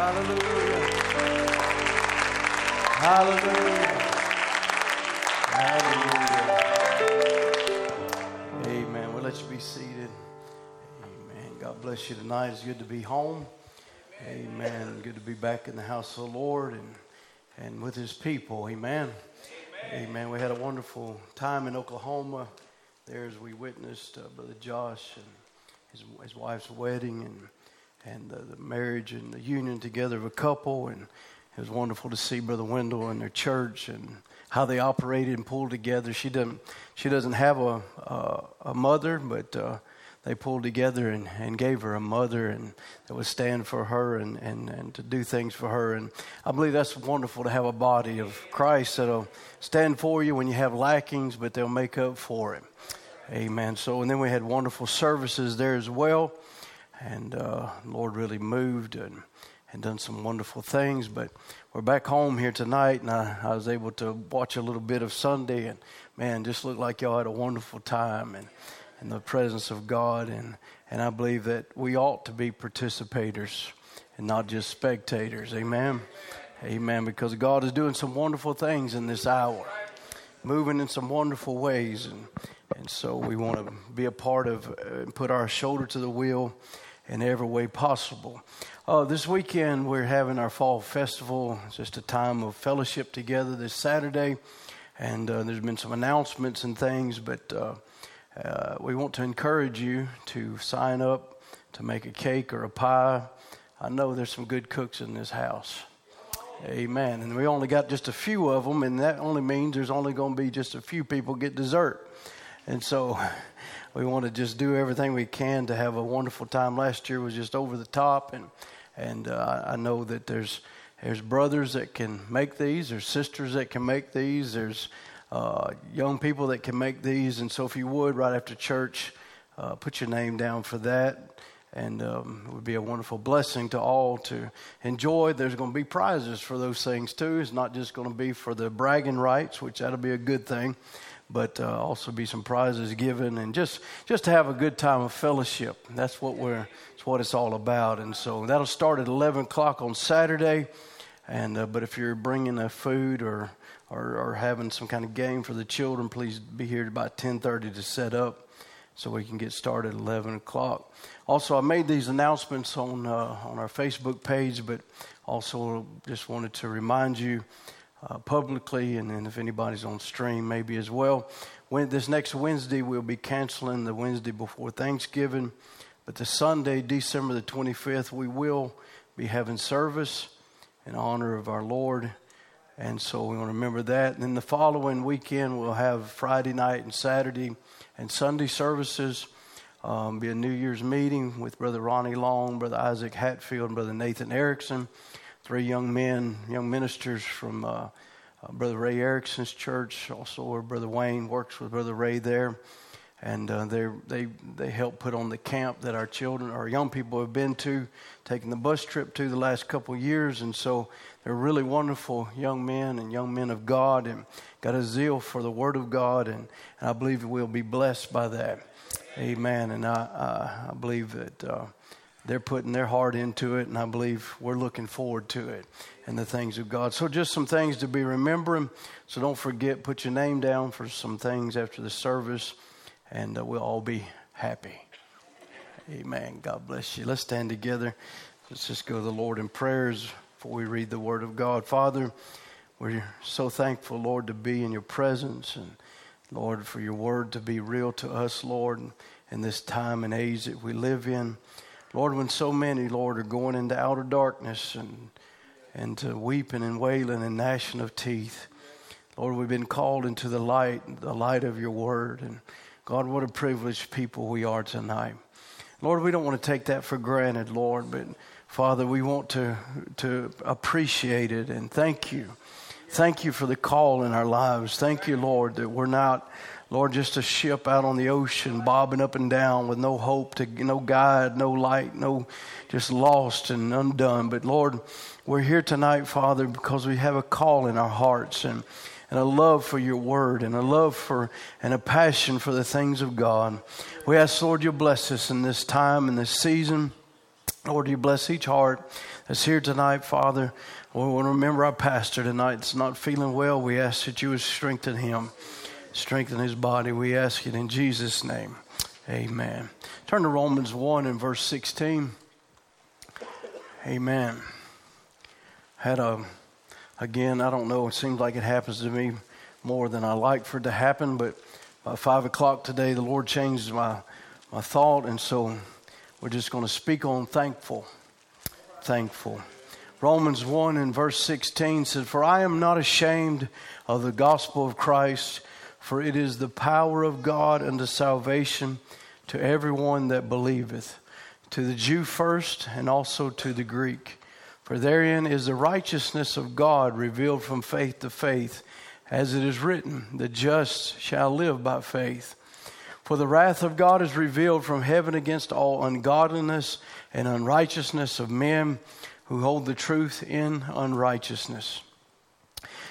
Hallelujah. Hallelujah. Hallelujah. Amen. Well, let you be seated. Amen. God bless you tonight. It's good to be home. Amen. Good to be back in the house of the Lord and, and with his people. Amen. Amen. We had a wonderful time in Oklahoma there as we witnessed uh, Brother Josh and his, his wife's wedding and and the, the, marriage and the union together of a couple. And it was wonderful to see Brother Wendell and their church and how they operated and pulled together. She doesn't she doesn't have a a, a mother, but uh, they pulled together and, and gave her a mother and that would stand for her and, and, and to do things for her. And I believe that's wonderful to have a body of Christ that'll stand for you when you have lackings, but they'll make up for it. Amen. So, and then we had wonderful services there as well. And uh, Lord really moved and, and done some wonderful things. But we're back home here tonight, and I, I was able to watch a little bit of Sunday. And man, just looked like y'all had a wonderful time and in the presence of God. And, and I believe that we ought to be participators and not just spectators. Amen. Amen. Because God is doing some wonderful things in this hour, moving in some wonderful ways. And and so we want to be a part of uh, and put our shoulder to the wheel in every way possible. Uh, this weekend, we're having our fall festival. It's just a time of fellowship together this Saturday. And uh, there's been some announcements and things, but uh, uh we want to encourage you to sign up to make a cake or a pie. I know there's some good cooks in this house. Amen. And we only got just a few of them, and that only means there's only going to be just a few people get dessert. And so we want to just do everything we can to have a wonderful time. Last year was just over the top, and and uh, I know that there's there's brothers that can make these, there's sisters that can make these, there's uh, young people that can make these. And so, if you would, right after church, uh, put your name down for that. And um, it would be a wonderful blessing to all to enjoy. There's going to be prizes for those things too. It's not just going to be for the bragging rights, which that'll be a good thing but uh, also be some prizes given and just just to have a good time of fellowship. That's what we're it's what it's all about. And so that'll start at 11 o'clock on Saturday. And uh, but if you're bringing a food or, or, or having some kind of game for the children, please be here about 10:30 to set up so we can get started at 11 o'clock. Also, I made these announcements on uh, on our Facebook page, but also just wanted to remind you uh, publicly, and then if anybody's on stream, maybe as well. When, this next Wednesday, we'll be canceling the Wednesday before Thanksgiving, but the Sunday, December the 25th, we will be having service in honor of our Lord. And so we want to remember that. And then the following weekend, we'll have Friday night and Saturday and Sunday services. Um, be a New Year's meeting with Brother Ronnie Long, Brother Isaac Hatfield, and Brother Nathan Erickson three young men, young ministers from uh, uh, Brother Ray Erickson's church, also where Brother Wayne works with Brother Ray there. And uh, they they help put on the camp that our children, our young people have been to, taking the bus trip to the last couple years. And so they're really wonderful young men and young men of God, and got a zeal for the Word of God. And, and I believe we'll be blessed by that. Amen. And I I, I believe that uh, they're putting their heart into it, and I believe we're looking forward to it and the things of God. So, just some things to be remembering. So, don't forget, put your name down for some things after the service, and uh, we'll all be happy. Amen. God bless you. Let's stand together. Let's just go to the Lord in prayers before we read the Word of God. Father, we're so thankful, Lord, to be in your presence and, Lord, for your Word to be real to us, Lord, in this time and age that we live in. Lord, when so many, Lord, are going into outer darkness and, and to weeping and wailing and gnashing of teeth, Lord, we've been called into the light, the light of your word. And God, what a privileged people we are tonight. Lord, we don't want to take that for granted, Lord, but Father, we want to, to appreciate it and thank you. Thank you for the call in our lives. Thank you, Lord, that we're not Lord, just a ship out on the ocean, bobbing up and down with no hope, to no guide, no light, no just lost and undone. But Lord, we're here tonight, Father, because we have a call in our hearts and, and a love for your word and a love for and a passion for the things of God. We ask, Lord, you bless us in this time and this season. Lord, you bless each heart that's here tonight, Father. We want to remember our pastor tonight that's not feeling well. We ask that you would strengthen him, strengthen his body. We ask it in Jesus' name. Amen. Turn to Romans 1 and verse 16. Amen. Had a, again, I don't know, it seems like it happens to me more than I like for it to happen, but by 5 o'clock today, the Lord changed my, my thought, and so we're just going to speak on thankful. Thankful. Romans 1 and verse 16 says, For I am not ashamed of the gospel of Christ, for it is the power of God unto salvation to everyone that believeth, to the Jew first, and also to the Greek. For therein is the righteousness of God revealed from faith to faith, as it is written, The just shall live by faith. For the wrath of God is revealed from heaven against all ungodliness and unrighteousness of men who hold the truth in unrighteousness.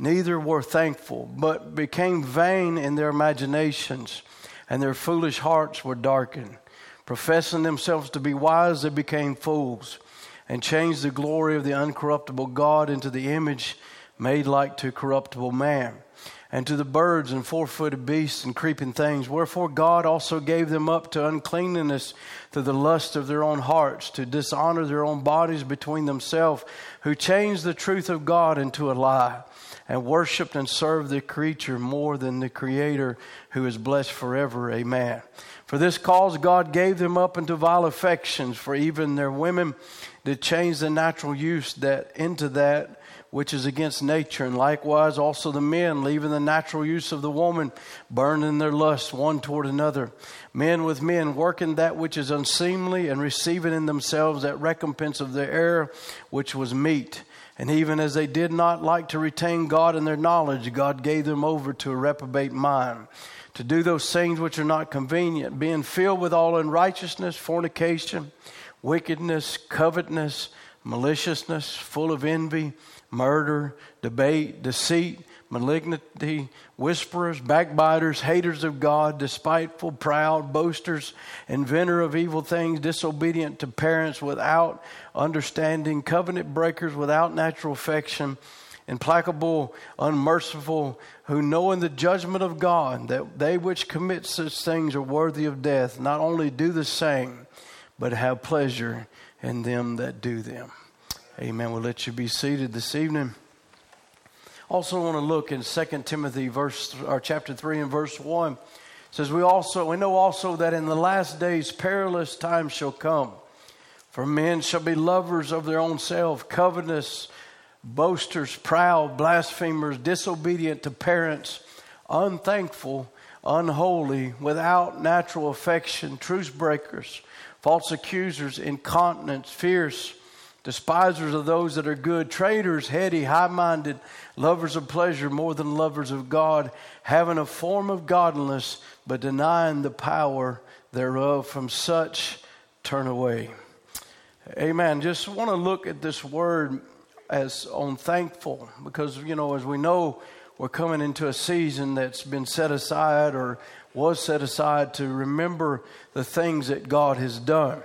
Neither were thankful, but became vain in their imaginations, and their foolish hearts were darkened. Professing themselves to be wise, they became fools, and changed the glory of the uncorruptible God into the image made like to corruptible man and to the birds and four footed beasts and creeping things. Wherefore God also gave them up to uncleanness through the lust of their own hearts, to dishonor their own bodies between themselves, who changed the truth of God into a lie, and worshiped and served the creature more than the Creator, who is blessed forever. Amen. For this cause God gave them up into vile affections, for even their women did change the natural use that into that which is against nature, and likewise also the men, leaving the natural use of the woman, burned in their lust one toward another. Men with men, working that which is unseemly, and receiving in themselves that recompense of their error, which was meat. And even as they did not like to retain God in their knowledge, God gave them over to a reprobate mind, to do those things which are not convenient, being filled with all unrighteousness, fornication, wickedness, covetousness, maliciousness, full of envy murder, debate, deceit, malignity, whisperers, backbiters, haters of God, despiteful, proud, boasters, inventor of evil things, disobedient to parents without understanding, covenant breakers without natural affection, implacable, unmerciful, who knowing the judgment of God, that they which commit such things are worthy of death, not only do the same, but have pleasure in them that do them. Amen. We'll let you be seated this evening. Also want to look in 2 Timothy verse or chapter 3 and verse 1. It says we also we know also that in the last days perilous times shall come. For men shall be lovers of their own self, covetous, boasters, proud, blasphemers, disobedient to parents, unthankful, unholy, without natural affection, truce breakers, false accusers, incontinent, fierce, despisers of those that are good, traitors, heady, high minded, lovers of pleasure more than lovers of God, having a form of godliness, but denying the power thereof. From such turn away. Amen. Just want to look at this word as on thankful because, you know, as we know, we're coming into a season that's been set aside or was set aside to remember the things that God has done.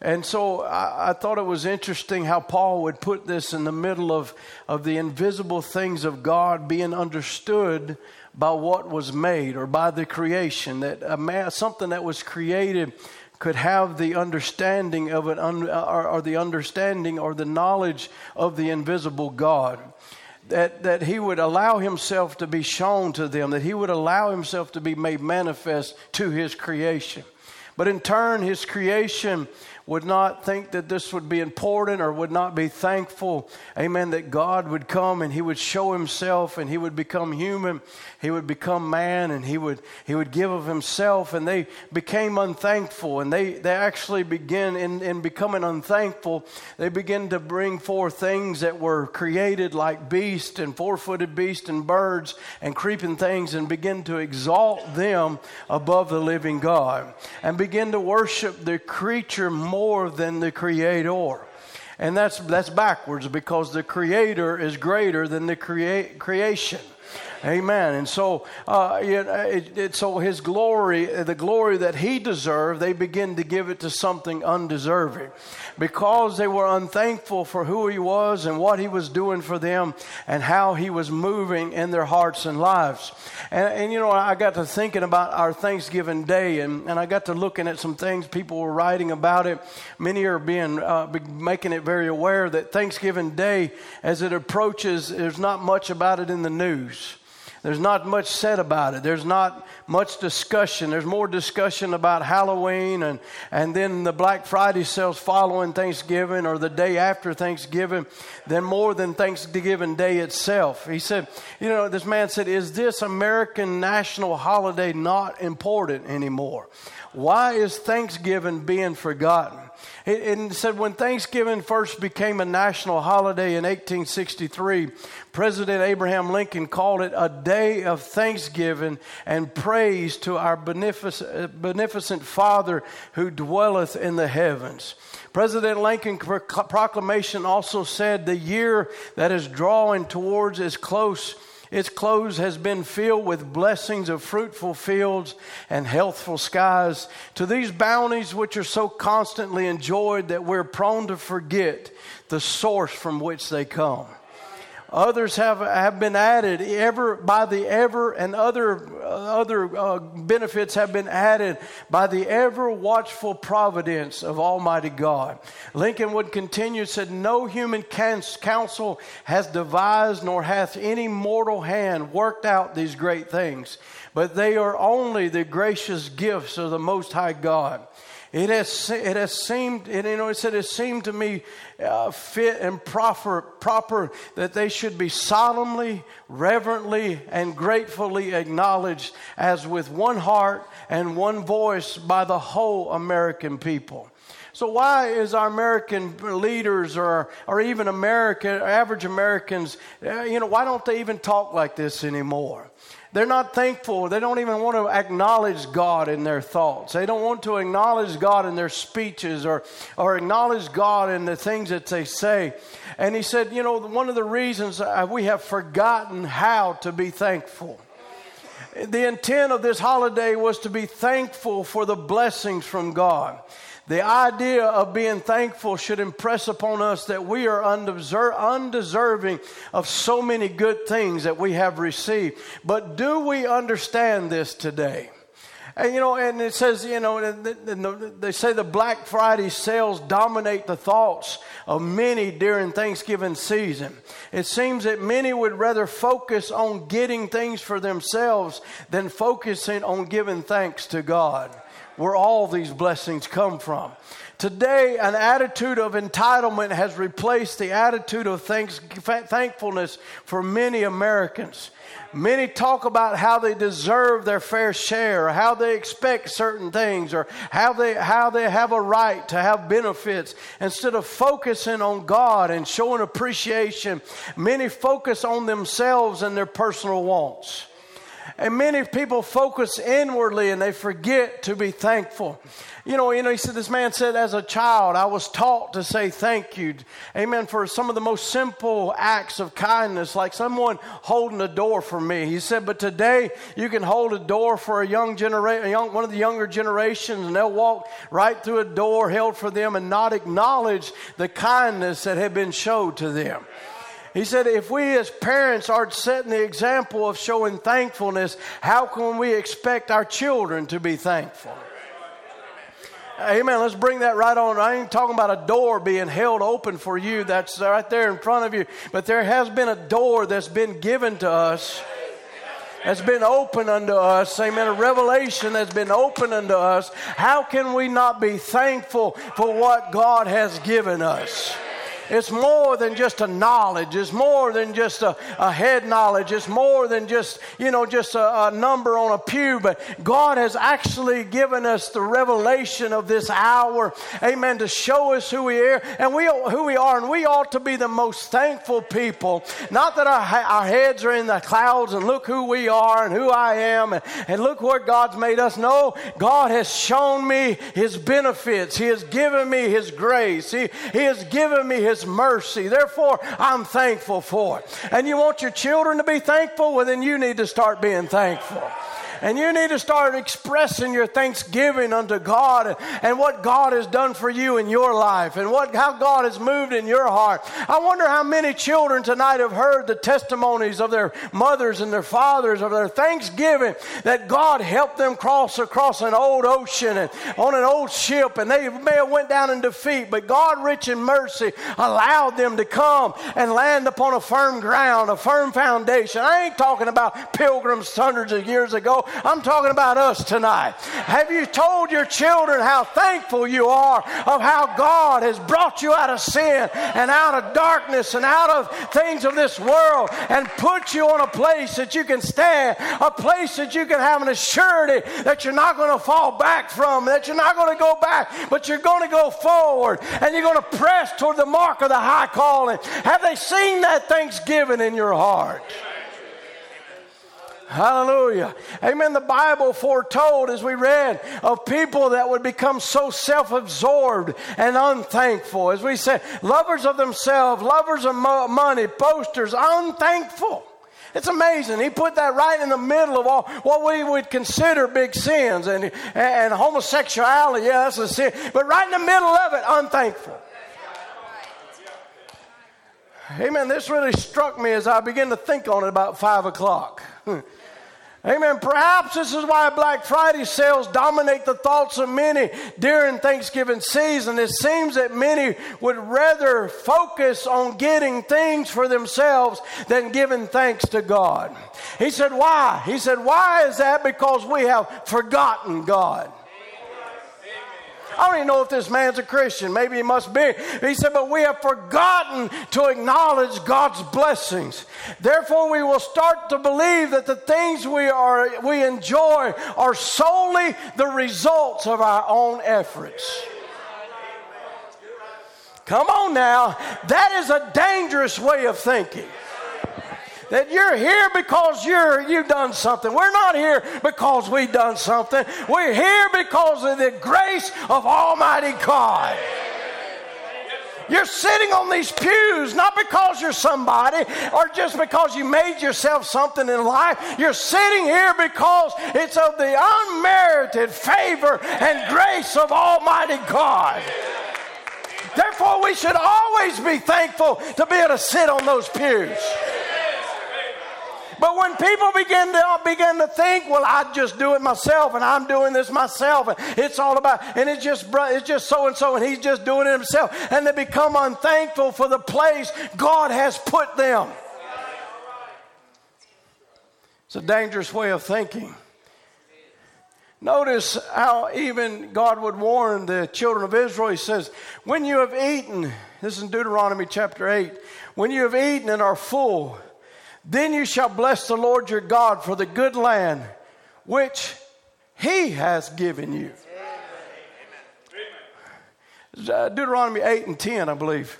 And so I, I, thought it was interesting how Paul would put this in the middle of, of the invisible things of God being understood by what was made or by the creation. That a man, something that was created could have the understanding of it, un, or, or the understanding or the knowledge of the invisible God. That, that he would allow himself to be shown to them, that he would allow himself to be made manifest to his creation. But in turn, his creation would not think that this would be important or would not be thankful, amen, that God would come and he would show himself and he would become human, he would become man and he would he would give of himself and they became unthankful and they, they actually begin in, in becoming unthankful, they begin to bring forth things that were created like beasts and four-footed beasts and birds and creeping things and begin to exalt them above the living God and begin to worship the creature more than the creator. And that's, that's backwards because the creator is greater than the crea- creation. Amen. And so, uh, it, it, so his glory, the glory that he deserved, they begin to give it to something undeserving because they were unthankful for who he was and what he was doing for them and how he was moving in their hearts and lives. And, and you know, I got to thinking about our Thanksgiving Day and, and I got to looking at some things people were writing about it. Many are being, uh, making it very aware that Thanksgiving Day, as it approaches, there's not much about it in the news. There's not much said about it. There's not much discussion. There's more discussion about Halloween and, and then the Black Friday sales following Thanksgiving or the day after Thanksgiving than more than Thanksgiving Day itself. He said, You know, this man said, Is this American national holiday not important anymore? Why is Thanksgiving being forgotten? It, said when Thanksgiving first became a national holiday in 1863, President Abraham Lincoln called it a day of thanksgiving and praise to our beneficent, Father who dwelleth in the heavens. President Lincoln's proclamation also said the year that is drawing towards is close its close has been filled with blessings of fruitful fields and healthful skies. To these bounties, which are so constantly enjoyed that we're prone to forget the source from which they come. Others have, have been added ever by the ever, and other, uh, other uh, benefits have been added by the ever watchful providence of Almighty God. Lincoln would continue, said, No human counsel has devised nor hath any mortal hand worked out these great things, but they are only the gracious gifts of the Most High God. It has, it has seemed, you know, it said it seemed to me uh, fit and proper, proper that they should be solemnly, reverently, and gratefully acknowledged as with one heart and one voice by the whole American people. So why is our American leaders or, or even American, average Americans, uh, you know, why don't they even talk like this anymore? They're not thankful. They don't even want to acknowledge God in their thoughts. They don't want to acknowledge God in their speeches or, or acknowledge God in the things that they say. And he said, you know, one of the reasons we have forgotten how to be thankful. The intent of this holiday was to be thankful for the blessings from God. The idea of being thankful should impress upon us that we are undeserving of so many good things that we have received. But do we understand this today? And you know, and it says, you know, they say the Black Friday sales dominate the thoughts of many during Thanksgiving season. It seems that many would rather focus on getting things for themselves than focusing on giving thanks to God where all these blessings come from. Today, an attitude of entitlement has replaced the attitude of thanks, thankfulness for many Americans. Many talk about how they deserve their fair share, how they expect certain things, or how they, how they have a right to have benefits. Instead of focusing on God and showing appreciation, many focus on themselves and their personal wants. And many people focus inwardly and they forget to be thankful. You know, you know, he said, this man said, as a child, I was taught to say thank you. Amen. For some of the most simple acts of kindness, like someone holding a door for me. He said, but today you can hold a door for a young generation, one of the younger generations, and they'll walk right through a door held for them and not acknowledge the kindness that had been showed to them. He said, if we as parents aren't setting the example of showing thankfulness, how can we expect our children to be thankful? Amen. Let's bring that right on. I ain't talking about a door being held open for you. That's right there in front of you. But there has been a door that's been given to us that's been open unto us. Amen. A revelation that's been open unto us. How can we not be thankful for what God has given us? It's more than just a knowledge. It's more than just a, a head knowledge. It's more than just, you know, just a, a number on a pew. But God has actually given us the revelation of this hour. Amen. To show us who we are and we who we are. And we ought to be the most thankful people. Not that our, our heads are in the clouds and look who we are and who I am and, and look what God's made us. No, God has shown me his benefits. He has given me his grace. He, he has given me his his mercy. Therefore, I'm thankful for it. And you want your children to be thankful? Well, then you need to start being thankful. And you need to start expressing your thanksgiving unto God and what God has done for you in your life and what, how God has moved in your heart. I wonder how many children tonight have heard the testimonies of their mothers and their fathers of their thanksgiving that God helped them cross across an old ocean and on an old ship and they may have went down in defeat, but God, rich in mercy, allowed them to come and land upon a firm ground, a firm foundation. I ain't talking about pilgrims hundreds of years ago. I'm talking about us tonight. Have you told your children how thankful you are of how God has brought you out of sin and out of darkness and out of things of this world and put you on a place that you can stand, a place that you can have an assurance that you're not going to fall back from, that you're not going to go back, but you're going to go forward and you're going to press toward the mark of the high calling. Have they seen that thanksgiving in your heart? Hallelujah. Amen. The Bible foretold, as we read, of people that would become so self absorbed and unthankful. As we said, lovers of themselves, lovers of mo- money, boasters, unthankful. It's amazing. He put that right in the middle of all what we would consider big sins and, and homosexuality. Yeah, that's a sin. But right in the middle of it, unthankful. Amen. This really struck me as I began to think on it about five o'clock. Amen. Perhaps this is why Black Friday sales dominate the thoughts of many during Thanksgiving season. It seems that many would rather focus on getting things for themselves than giving thanks to God. He said, Why? He said, Why is that? Because we have forgotten God. I don't even know if this man's a Christian. Maybe he must be. He said, But we have forgotten to acknowledge God's blessings. Therefore, we will start to believe that the things we, are, we enjoy are solely the results of our own efforts. Come on now. That is a dangerous way of thinking that you're here because you're, you've done something. We're not here because we've done something. We're here because of the grace of Almighty God. You're sitting on these pews not because you're somebody or just because you made yourself something in life. You're sitting here because it's of the unmerited favor and grace of Almighty God. Therefore, we should always be thankful to be able to sit on those pews. But when people begin to begin to think, well, I just do it myself, and I'm doing this myself, and it's all about, and it's just it's just so and so, and he's just doing it himself, and they become unthankful for the place God has put them. It's a dangerous way of thinking. Notice how even God would warn the children of Israel. He says, When you have eaten, this is in Deuteronomy chapter 8, when you have eaten and are full, then you shall bless the Lord your God for the good land which he has given you. Uh, Deuteronomy 8 and 10, I believe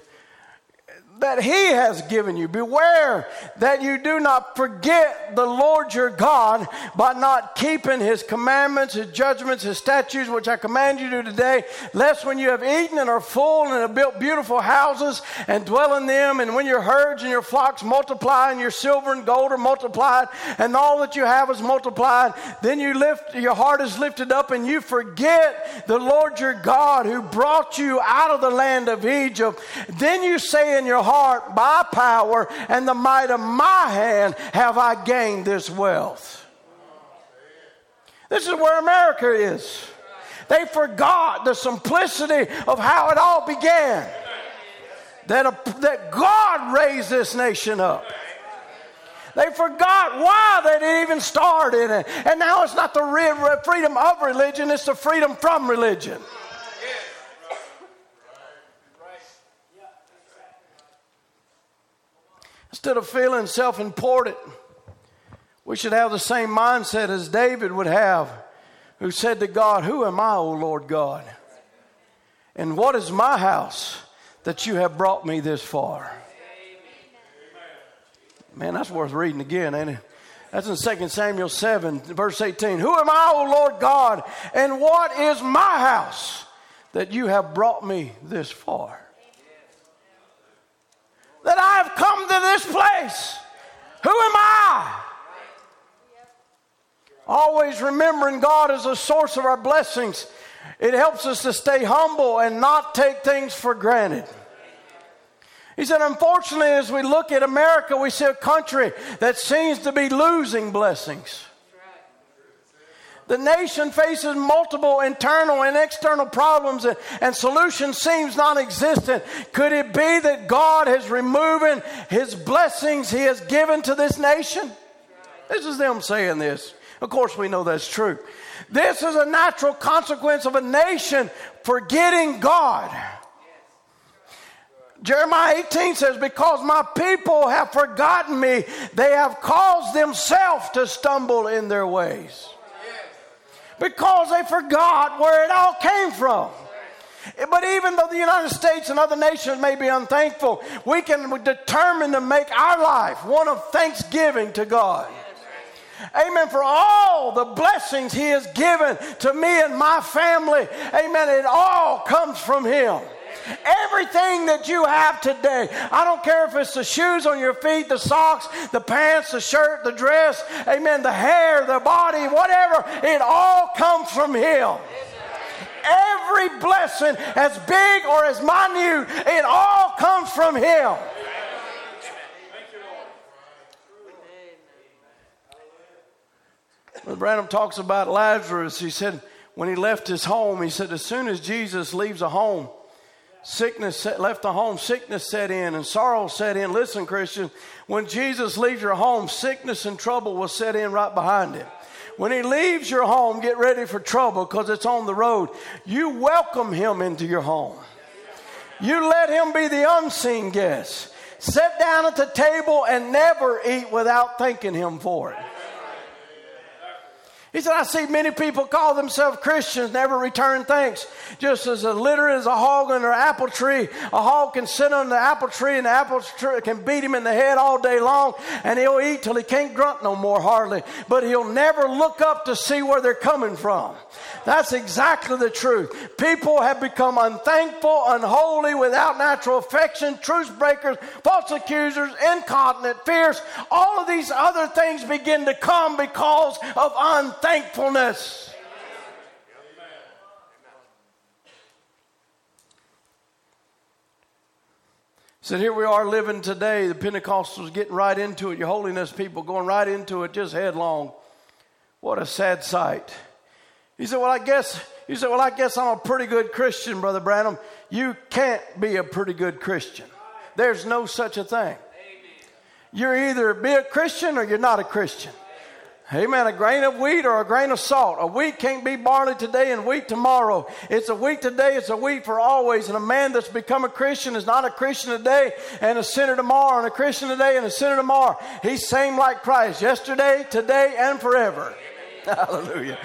that he has given you. Beware that you do not forget the Lord your God by not keeping his commandments, his judgments, his statutes, which I command you to today, lest when you have eaten and are full and have built beautiful houses and dwell in them, and when your herds and your flocks multiply and your silver and gold are multiplied and all that you have is multiplied, then you lift, your heart is lifted up and you forget the Lord your God who brought you out of the land of Egypt. Then you say in your heart by power and the might of my hand have I gained this wealth. This is where America is. They forgot the simplicity of how it all began. That, a, that God raised this nation up. They forgot why they didn't even start in it. And now it's not the freedom of religion, it's the freedom from religion. Instead of feeling self important, we should have the same mindset as David would have, who said to God, Who am I, O Lord God? And what is my house that you have brought me this far? Man, that's worth reading again, ain't it? That's in 2 Samuel 7, verse 18. Who am I, O Lord God? And what is my house that you have brought me this far? That I have come to this place. Who am I? Always remembering God as the source of our blessings. It helps us to stay humble and not take things for granted. He said, unfortunately, as we look at America, we see a country that seems to be losing blessings. The nation faces multiple internal and external problems, and, and solution seems non-existent. Could it be that God has removing His blessings He has given to this nation? This is them saying this. Of course, we know that's true. This is a natural consequence of a nation forgetting God. Jeremiah 18 says, Because my people have forgotten me, they have caused themselves to stumble in their ways. Because they forgot where it all came from. But even though the United States and other nations may be unthankful, we can determine to make our life one of thanksgiving to God. Amen. For all the blessings He has given to me and my family. Amen. It all comes from Him. Everything that you have today, I don't care if it's the shoes on your feet, the socks, the pants, the shirt, the dress, amen, the hair, the body, whatever, it all comes from Him. Every blessing, as big or as minute, it all comes from Him. When Branham talks about Lazarus, he said, when he left his home, he said, as soon as Jesus leaves a home, sickness left the home, sickness set in and sorrow set in. Listen, Christian, when Jesus leaves your home, sickness and trouble will set in right behind him. When he leaves your home, get ready for trouble because it's on the road. You welcome him into your home. You let him be the unseen guest. Sit down at the table and never eat without thanking him for it. He said, I see many people call themselves Christians, never return thanks. Just as a litter is a hog under an apple tree, a hog can sit under the apple tree and the apple tree can beat him in the head all day long and he'll eat till he can't grunt no more hardly. But he'll never look up to see where they're coming from. That's exactly the truth. People have become unthankful, unholy, without natural affection, truce breakers, false accusers, incontinent, fierce. All of these other things begin to come because of unthankfulness. So here we are living today. The Pentecostals getting right into it. Your holiness people going right into it just headlong. What a sad sight. He said, Well, I guess, he said, Well, I guess I'm a pretty good Christian, Brother Branham. You can't be a pretty good Christian. There's no such a thing. You're either be a Christian or you're not a Christian. Amen. A grain of wheat or a grain of salt. A wheat can't be barley today and wheat tomorrow. It's a wheat today, it's a wheat for always. And a man that's become a Christian is not a Christian today and a sinner tomorrow, and a Christian today and a sinner tomorrow. He's same like Christ, yesterday, today, and forever. Hallelujah.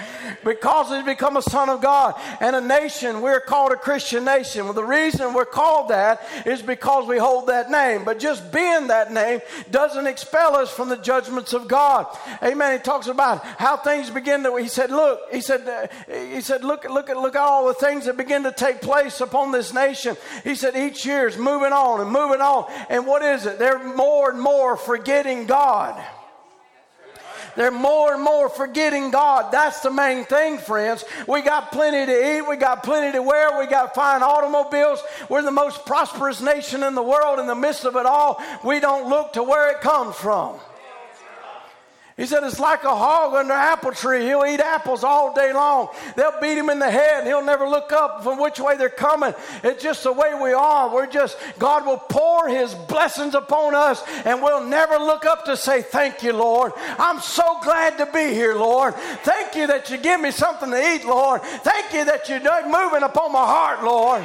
Because he's become a son of God and a nation, we're called a Christian nation. Well, the reason we're called that is because we hold that name. But just being that name doesn't expel us from the judgments of God. Amen. He talks about how things begin to, he said, look, he said, uh, he said, look, look at, look at all the things that begin to take place upon this nation. He said, each year is moving on and moving on. And what is it? They're more and more forgetting God. They're more and more forgetting God. That's the main thing, friends. We got plenty to eat. We got plenty to wear. We got fine automobiles. We're the most prosperous nation in the world. In the midst of it all, we don't look to where it comes from. He said it's like a hog under an apple tree. He'll eat apples all day long. They'll beat him in the head and he'll never look up from which way they're coming. It's just the way we are. We're just, God will pour his blessings upon us and we'll never look up to say, Thank you, Lord. I'm so glad to be here, Lord. Thank you that you give me something to eat, Lord. Thank you that you're moving upon my heart, Lord.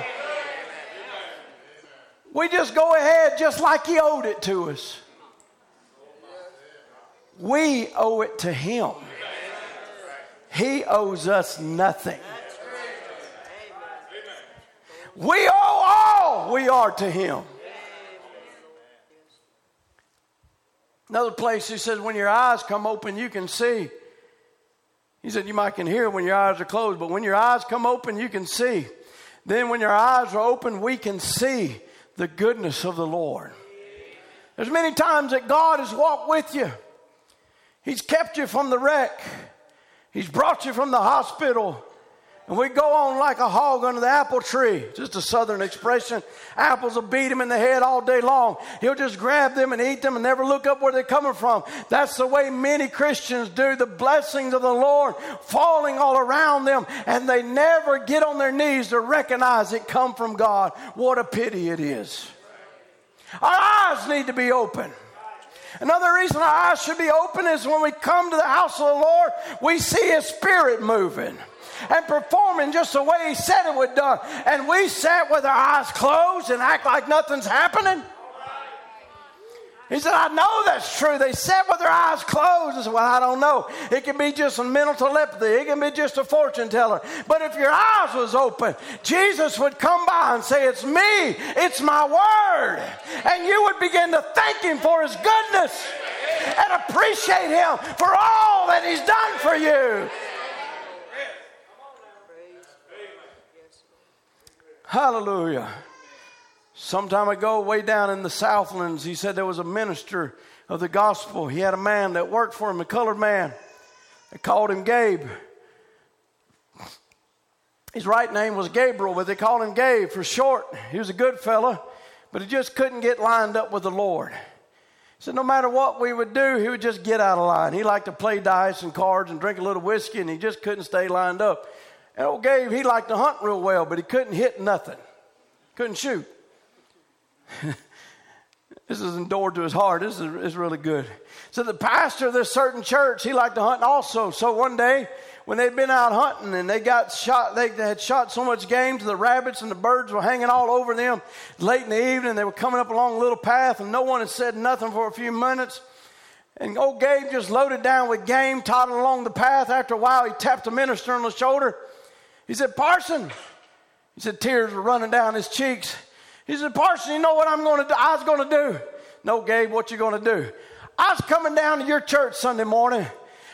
We just go ahead just like he owed it to us. We owe it to Him. He owes us nothing. We owe all we are to Him. Another place he says, when your eyes come open, you can see. He said, you might can hear when your eyes are closed, but when your eyes come open, you can see. Then when your eyes are open, we can see the goodness of the Lord. There's many times that God has walked with you. He's kept you from the wreck. He's brought you from the hospital. And we go on like a hog under the apple tree. Just a southern expression. Apples will beat him in the head all day long. He'll just grab them and eat them and never look up where they're coming from. That's the way many Christians do. The blessings of the Lord falling all around them, and they never get on their knees to recognize it come from God. What a pity it is. Our eyes need to be open. Another reason our eyes should be open is when we come to the house of the Lord, we see His Spirit moving and performing just the way He said it would do. And we sat with our eyes closed and act like nothing's happening. He said, I know that's true. They sat with their eyes closed. I said, Well, I don't know. It can be just a mental telepathy. It can be just a fortune teller. But if your eyes was open, Jesus would come by and say, It's me. It's my word. And you would begin to thank him for his goodness and appreciate him for all that he's done for you. Hallelujah. Some time ago, way down in the Southlands, he said there was a minister of the gospel. He had a man that worked for him, a colored man. They called him Gabe. His right name was Gabriel, but they called him Gabe for short. He was a good fella, but he just couldn't get lined up with the Lord. He said no matter what we would do, he would just get out of line. He liked to play dice and cards and drink a little whiskey, and he just couldn't stay lined up. And old Gabe, he liked to hunt real well, but he couldn't hit nothing, couldn't shoot. This is endured to his heart. This is, is really good. So the pastor of this certain church, he liked to hunt also. So one day, when they'd been out hunting and they got shot, they had shot so much game to the rabbits and the birds were hanging all over them. Late in the evening, they were coming up along a little path and no one had said nothing for a few minutes. And old Gabe just loaded down with game, toddled along the path. After a while, he tapped the minister on the shoulder. He said, Parson. He said, tears were running down his cheeks. He said, Parson, you know what I'm going to do? I was going to do. No, Gabe, what you going to do? I was coming down to your church Sunday morning.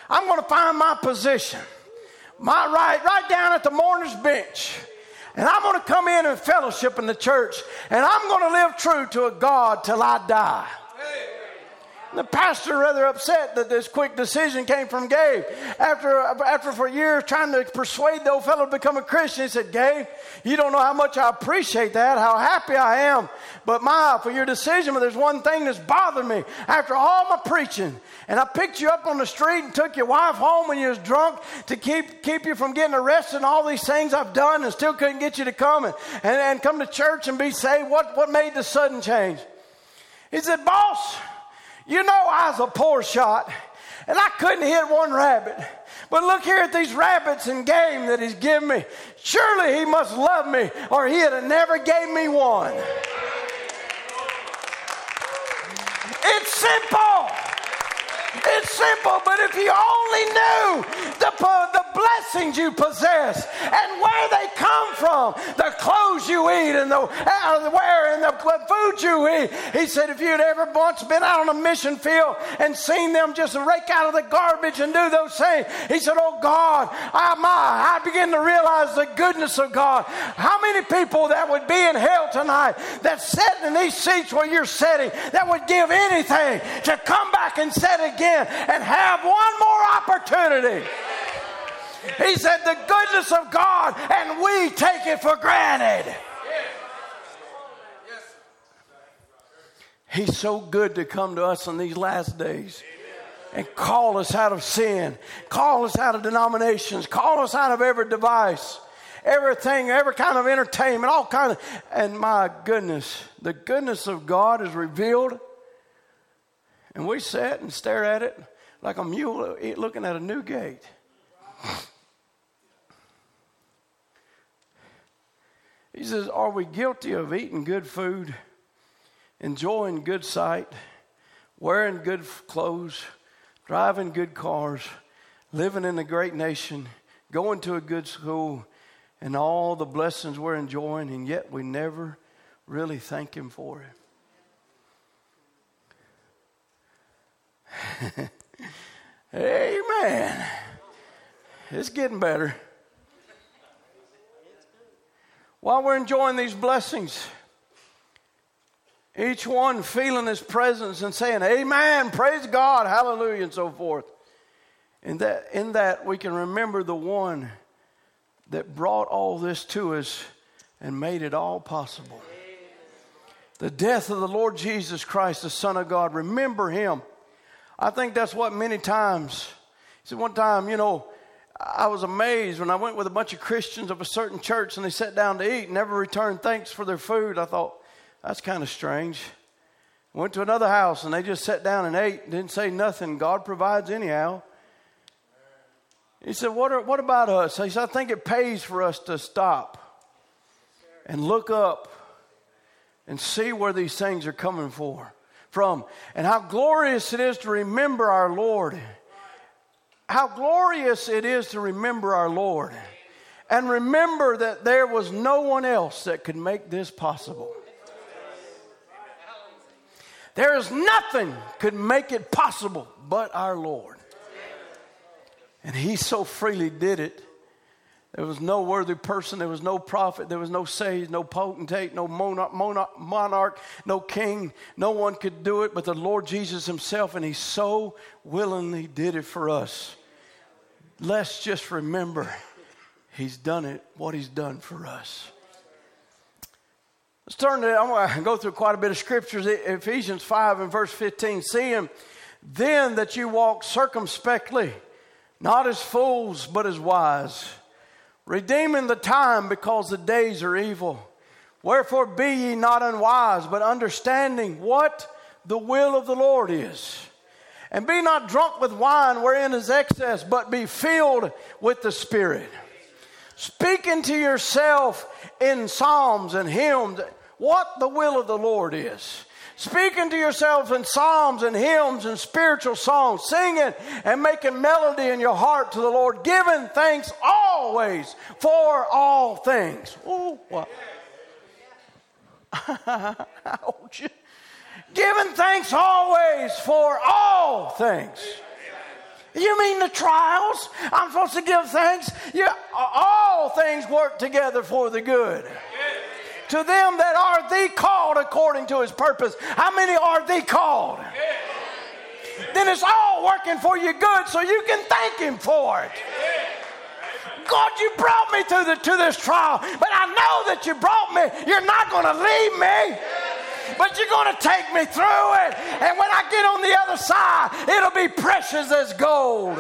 I'm going to find my position, my right, right down at the mourner's bench. And I'm going to come in and fellowship in the church. And I'm going to live true to a God till I die. The pastor rather upset that this quick decision came from Gabe. After, after for years trying to persuade the old fellow to become a Christian, he said, Gabe, you don't know how much I appreciate that, how happy I am. But my, for your decision, but there's one thing that's bothered me. After all my preaching, and I picked you up on the street and took your wife home when you was drunk to keep, keep you from getting arrested and all these things I've done and still couldn't get you to come and, and, and come to church and be saved. What, what made the sudden change? He said, boss, you know, I was a poor shot and I couldn't hit one rabbit. But look here at these rabbits and game that he's given me. Surely he must love me or he'd have never gave me one. It's simple. It's simple, but if you only knew the, the blessings you possess and where they come from, the clothes you eat and the uh, wear and the food you eat. He said, if you'd ever once been out on a mission field and seen them just rake out of the garbage and do those things, he said, oh God, I, my, I begin to realize the goodness of God. How many people that would be in hell tonight that sitting in these seats where you're sitting that would give anything to come back and sit again and have one more opportunity? He said, the goodness of God, and we take it for granted. He's so good to come to us in these last days. and call us out of sin, call us out of denominations, call us out of every device, everything, every kind of entertainment, all kind of. And my goodness, the goodness of God is revealed. And we sat and stared at it like a mule looking at a new gate. He says, Are we guilty of eating good food, enjoying good sight, wearing good clothes, driving good cars, living in a great nation, going to a good school, and all the blessings we're enjoying, and yet we never really thank Him for it? Amen. It's getting better. while we're enjoying these blessings, each one feeling his presence and saying, Amen, praise God, hallelujah, and so forth. And that, in that, we can remember the one that brought all this to us and made it all possible. The death of the Lord Jesus Christ, the Son of God. Remember him. I think that's what many times. See, one time, you know, I was amazed when I went with a bunch of Christians of a certain church and they sat down to eat and never returned thanks for their food. I thought, that's kind of strange. Went to another house and they just sat down and ate, didn't say nothing. God provides anyhow. He said, What, are, what about us? He said, I think it pays for us to stop and look up and see where these things are coming for, from and how glorious it is to remember our Lord how glorious it is to remember our Lord and remember that there was no one else that could make this possible. There is nothing could make it possible but our Lord. And he so freely did it. There was no worthy person, there was no prophet, there was no sage, no potentate, no monarch, monarch, monarch, no king. No one could do it but the Lord Jesus himself, and he so willingly did it for us. Let's just remember he's done it, what he's done for us. Let's turn to, I'm going to go through quite a bit of scriptures. Ephesians 5 and verse 15. Seeing then that you walk circumspectly, not as fools, but as wise, redeeming the time because the days are evil. Wherefore be ye not unwise, but understanding what the will of the Lord is. And be not drunk with wine wherein is excess, but be filled with the Spirit. Speaking to yourself in psalms and hymns what the will of the Lord is. Speaking to yourself in psalms and hymns and spiritual songs, singing and making melody in your heart to the Lord, giving thanks always for all things. Ouch giving thanks always for all things. You mean the trials? I'm supposed to give thanks? Yeah, all things work together for the good. To them that are the called according to his purpose. How many are the called? Then it's all working for you good so you can thank him for it. God, you brought me to, the, to this trial, but I know that you brought me. You're not going to leave me but you're going to take me through it. And when I get on the other side, it'll be precious as gold.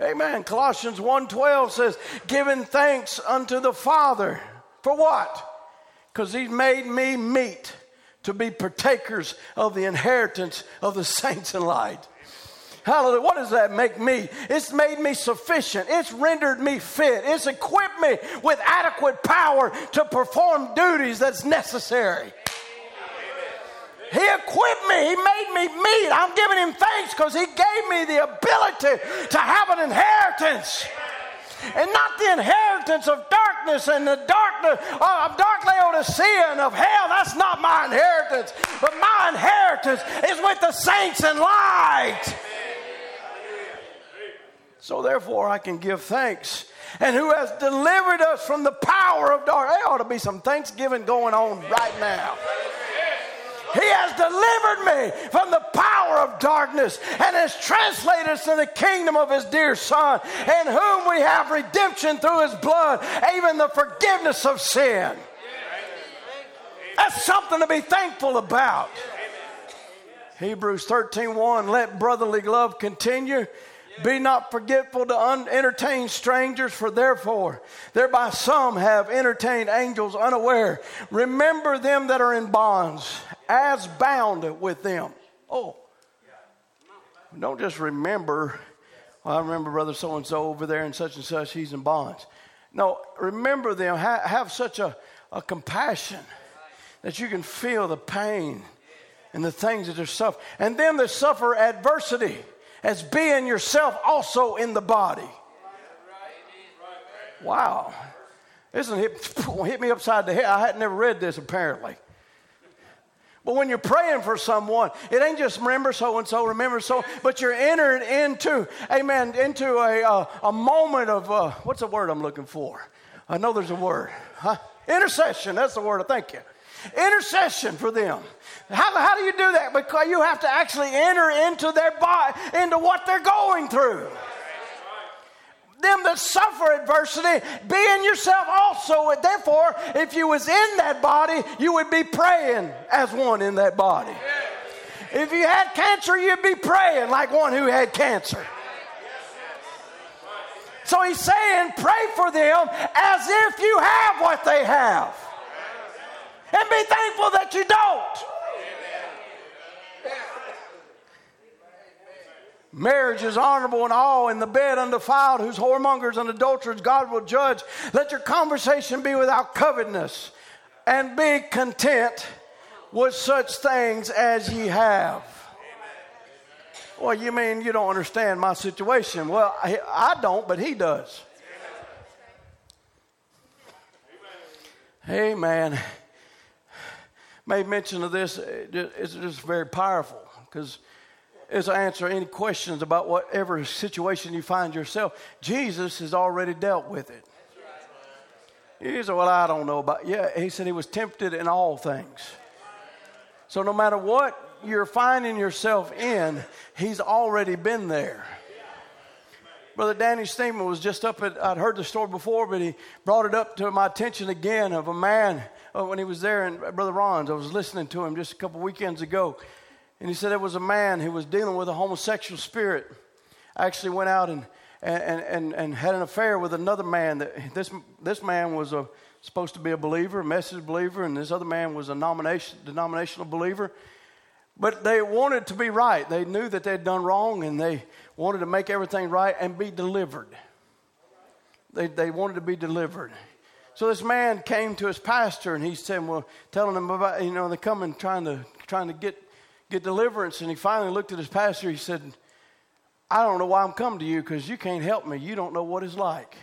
Amen. Colossians 1:12 says, "Giving thanks unto the Father for what? Because He's made me meet to be partakers of the inheritance of the saints in light." Hallelujah. What does that make me? It's made me sufficient. It's rendered me fit. It's equipped me with adequate power to perform duties that's necessary. He equipped me. He made me meet. I'm giving him thanks because he gave me the ability to have an inheritance. And not the inheritance of darkness and the darkness uh, of dark Laodicea and of hell. That's not my inheritance. But my inheritance is with the saints in light. So therefore, I can give thanks. And who has delivered us from the power of darkness. There ought to be some thanksgiving going on right now. He has delivered me from the power of darkness and has translated us to the kingdom of his dear Son, in whom we have redemption through his blood, even the forgiveness of sin. That's something to be thankful about. Hebrews 13 1, let brotherly love continue. Be not forgetful to un- entertain strangers, for therefore, thereby some have entertained angels unaware. Remember them that are in bonds, as bound with them. Oh, don't just remember, well, I remember brother so and so over there and such and such, he's in bonds. No, remember them, ha- have such a, a compassion that you can feel the pain and the things that are suffering. And them that suffer adversity as being yourself also in the body. Wow. Isn't hit, hit me upside the head. I had never read this apparently. But when you're praying for someone, it ain't just remember so and so, remember so, but you're entering into, amen, into a, a, a moment of, uh, what's the word I'm looking for? I know there's a word. Huh? Intercession, that's the word, I thank you. Intercession for them. How, how do you do that? Because you have to actually enter into their body, into what they're going through them that suffer adversity, be in yourself also. And Therefore, if you was in that body, you would be praying as one in that body. If you had cancer, you'd be praying like one who had cancer. So he's saying, pray for them as if you have what they have. And be thankful that you don't. Marriage is honorable and all, in the bed undefiled, whose whoremongers and adulterers God will judge. Let your conversation be without covetousness, and be content with such things as ye have. Well, you mean you don't understand my situation? Well, I, I don't, but he does. Hey, man. Made mention of this. It's just very powerful because is answer any questions about whatever situation you find yourself. Jesus has already dealt with it. He said, Well, I don't know about. Yeah, he said he was tempted in all things. So no matter what you're finding yourself in, he's already been there. Brother Danny Steeman was just up at, I'd heard the story before, but he brought it up to my attention again of a man uh, when he was there, and Brother Ron's, I was listening to him just a couple weekends ago. And he said there was a man who was dealing with a homosexual spirit. Actually went out and, and, and, and had an affair with another man. That this, this man was a, supposed to be a believer, a message believer, and this other man was a nomination, denominational believer. But they wanted to be right. They knew that they'd done wrong and they wanted to make everything right and be delivered. They, they wanted to be delivered. So this man came to his pastor and he said, Well, telling him about, you know, they're coming trying to, trying to get get deliverance. And he finally looked at his pastor. He said, I don't know why I'm coming to you because you can't help me. You don't know what it's like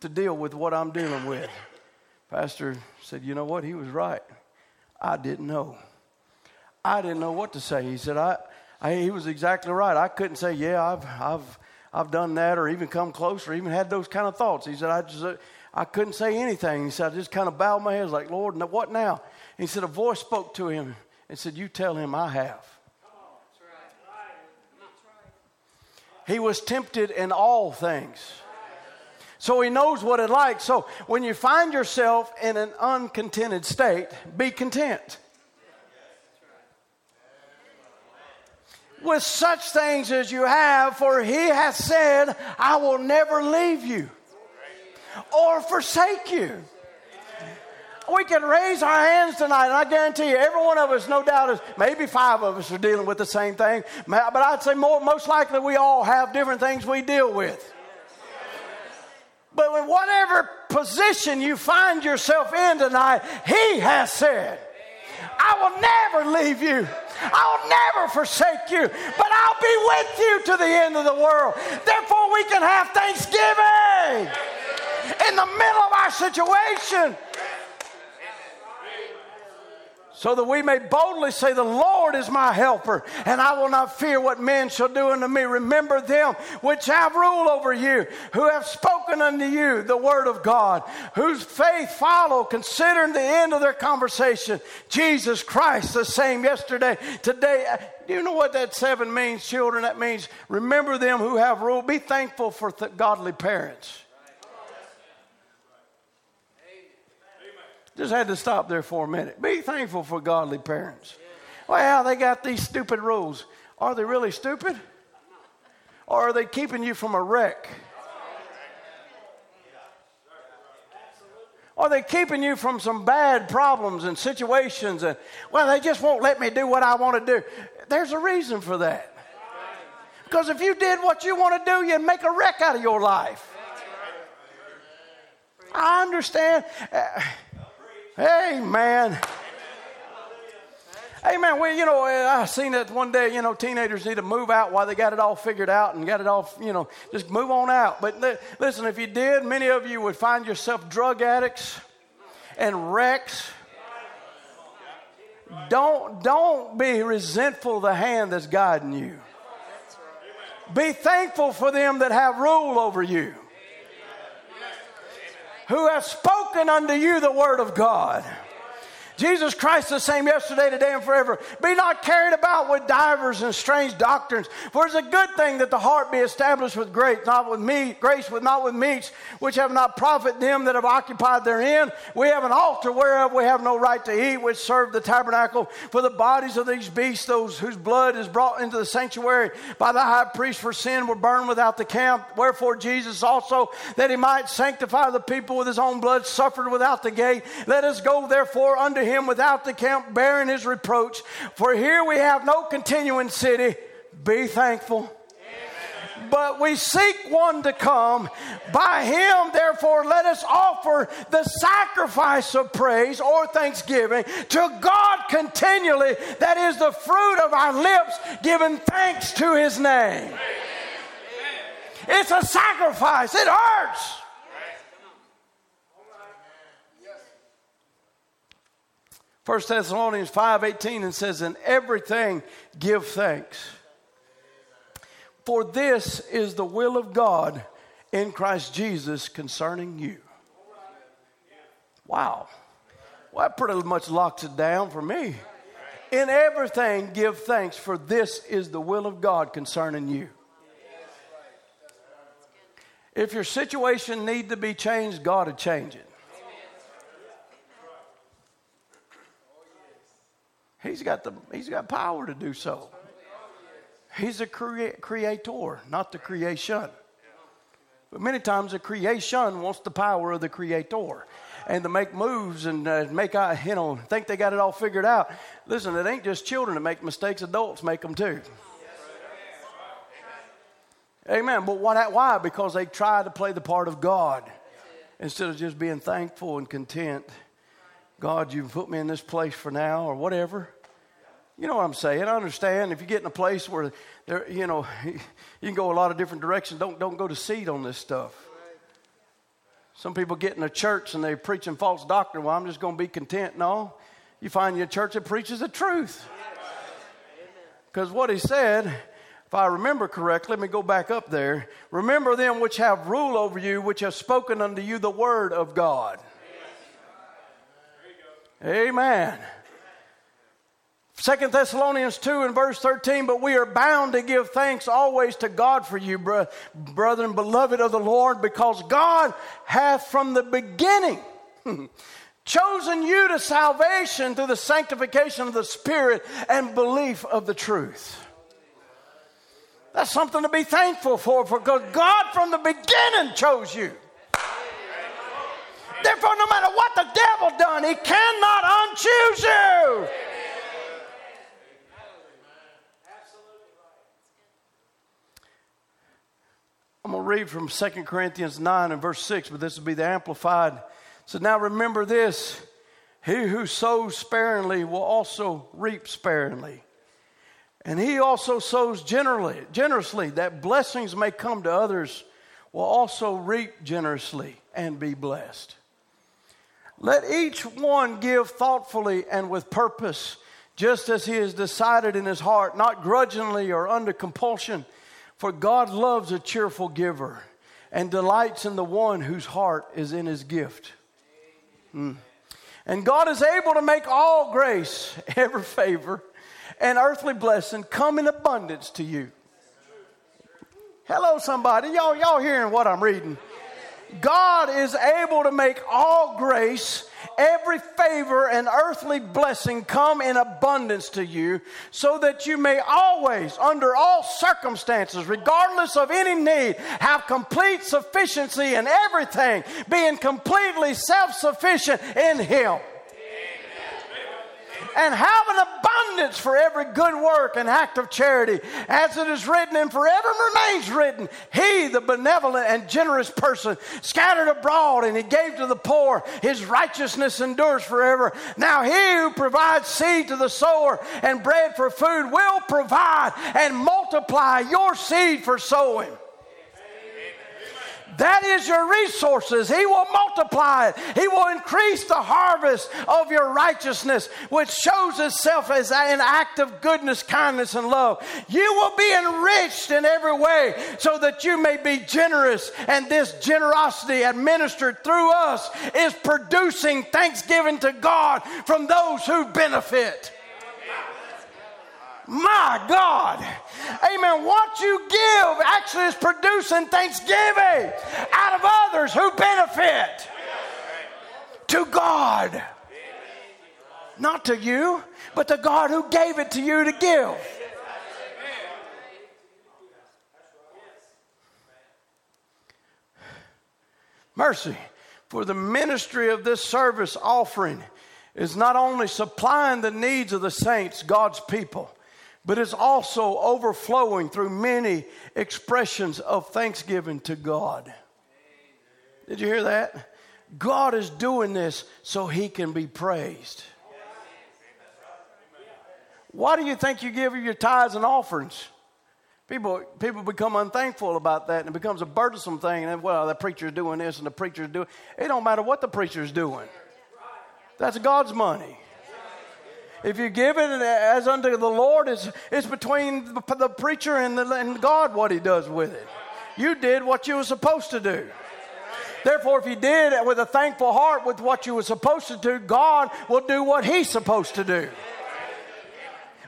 to deal with what I'm dealing with. Pastor said, You know what? He was right. I didn't know. I didn't know what to say. He said, I, I he was exactly right. I couldn't say, Yeah, I've, I've, I've done that or even come close or even had those kind of thoughts. He said, I just, I couldn't say anything. He said, I just kind of bowed my head, like, Lord, what now? He said, a voice spoke to him and said, You tell him I have. He was tempted in all things. So he knows what it like. So when you find yourself in an uncontented state, be content. With such things as you have, for he has said, I will never leave you or forsake you we can raise our hands tonight, and I guarantee you, every one of us, no doubt, is maybe five of us are dealing with the same thing. But I'd say more, most likely we all have different things we deal with. But in whatever position you find yourself in tonight, He has said, I will never leave you. I'll never forsake you, but I'll be with you to the end of the world. Therefore, we can have thanksgiving in the middle of our situation so that we may boldly say, The Lord is my helper, and I will not fear what men shall do unto me. Remember them which have rule over you, who have spoken unto you the word of God, whose faith follow, considering the end of their conversation. Jesus Christ, the same yesterday, today. Do you know what that seven means, children? That means remember them who have rule. Be thankful for th- godly parents. Just had to stop there for a minute. Be thankful for godly parents. Well, they got these stupid rules. Are they really stupid? Or are they keeping you from a wreck? Are they keeping you from some bad problems and situations? And, well, they just won't let me do what I want to do. There's a reason for that. Because if you did what you want to do, you'd make a wreck out of your life. I understand. Uh, amen. Amen. Well, you know, uh, I seen that one day, you know, teenagers need to move out while they got it all figured out and got it all, you know, just move on out. But listen, if you did, many of you would find yourself drug addicts and wrecks. Don't, don't be resentful of the hand that's guiding you. Be thankful for them that have rule over you, who have spoken unto you the word of God. Jesus Christ the same yesterday, today, and forever. Be not carried about with divers and strange doctrines. For it's a good thing that the heart be established with grace, not with meat, grace with not with meats, which have not profited them that have occupied therein. We have an altar whereof we have no right to eat, which serve the tabernacle for the bodies of these beasts, those whose blood is brought into the sanctuary by the high priest for sin were burned without the camp. Wherefore Jesus also, that he might sanctify the people with his own blood, suffered without the gate. Let us go therefore unto him without the camp, bearing his reproach. For here we have no continuing city. Be thankful. But we seek one to come. By him, therefore, let us offer the sacrifice of praise or thanksgiving to God continually. That is the fruit of our lips, giving thanks to his name. It's a sacrifice, it hurts. First Thessalonians 5:18 and says, "In everything give thanks. For this is the will of God in Christ Jesus concerning you." Wow. Well, that pretty much locks it down for me. In everything give thanks, for this is the will of God concerning you. If your situation need to be changed, God will change it. He's got, the, he's got power to do so. He's a crea- creator, not the creation. But many times the creation wants the power of the creator and to make moves and uh, make, you know, think they got it all figured out. Listen, it ain't just children that make mistakes, adults make them too. Amen. But what, why? Because they try to play the part of God instead of just being thankful and content. God, you've put me in this place for now, or whatever. You know what I'm saying? I understand if you get in a place where there, you know, you can go a lot of different directions. Don't don't go to seed on this stuff. Some people get in a church and they're preaching false doctrine. Well, I'm just going to be content. No, you find your church that preaches the truth. Because what he said, if I remember correctly, let me go back up there. Remember them which have rule over you, which have spoken unto you the word of God. Amen. Second Thessalonians 2 and verse 13, but we are bound to give thanks always to God for you, bro- brethren, beloved of the Lord, because God hath from the beginning chosen you to salvation through the sanctification of the Spirit and belief of the truth. That's something to be thankful for, because God from the beginning chose you. Therefore, no matter what the devil done, he cannot unchoose you. I'm going to read from 2 Corinthians 9 and verse 6, but this will be the Amplified. So now remember this He who sows sparingly will also reap sparingly. And he also sows generally, generously, that blessings may come to others, will also reap generously and be blessed. Let each one give thoughtfully and with purpose, just as he has decided in his heart, not grudgingly or under compulsion. For God loves a cheerful giver and delights in the one whose heart is in his gift. Mm. And God is able to make all grace, every favor, and earthly blessing come in abundance to you. Hello, somebody. Y'all, y'all hearing what I'm reading? God is able to make all grace, every favor, and earthly blessing come in abundance to you, so that you may always, under all circumstances, regardless of any need, have complete sufficiency in everything, being completely self sufficient in Him and have an abundance for every good work and act of charity, as it is written and forever remains written. He, the benevolent and generous person, scattered abroad and he gave to the poor. His righteousness endures forever. Now, he who provides seed to the sower and bread for food will provide and multiply your seed for sowing. That is your resources. He will multiply it. He will increase the harvest of your righteousness, which shows itself as an act of goodness, kindness, and love. You will be enriched in every way so that you may be generous. And this generosity administered through us is producing thanksgiving to God from those who benefit. My God. Amen. What you give actually is producing thanksgiving out of others who benefit to God. Not to you, but to God who gave it to you to give. Mercy. For the ministry of this service offering is not only supplying the needs of the saints, God's people but it's also overflowing through many expressions of thanksgiving to God. Did you hear that? God is doing this so he can be praised. Why do you think you give your tithes and offerings? People, people become unthankful about that and it becomes a burdensome thing. And well, the preacher's doing this and the preacher's doing it. don't matter what the preacher's doing. That's God's money. If you give it as unto the Lord, it's, it's between the preacher and, the, and God what he does with it. You did what you were supposed to do. Therefore, if you did it with a thankful heart with what you were supposed to do, God will do what he's supposed to do.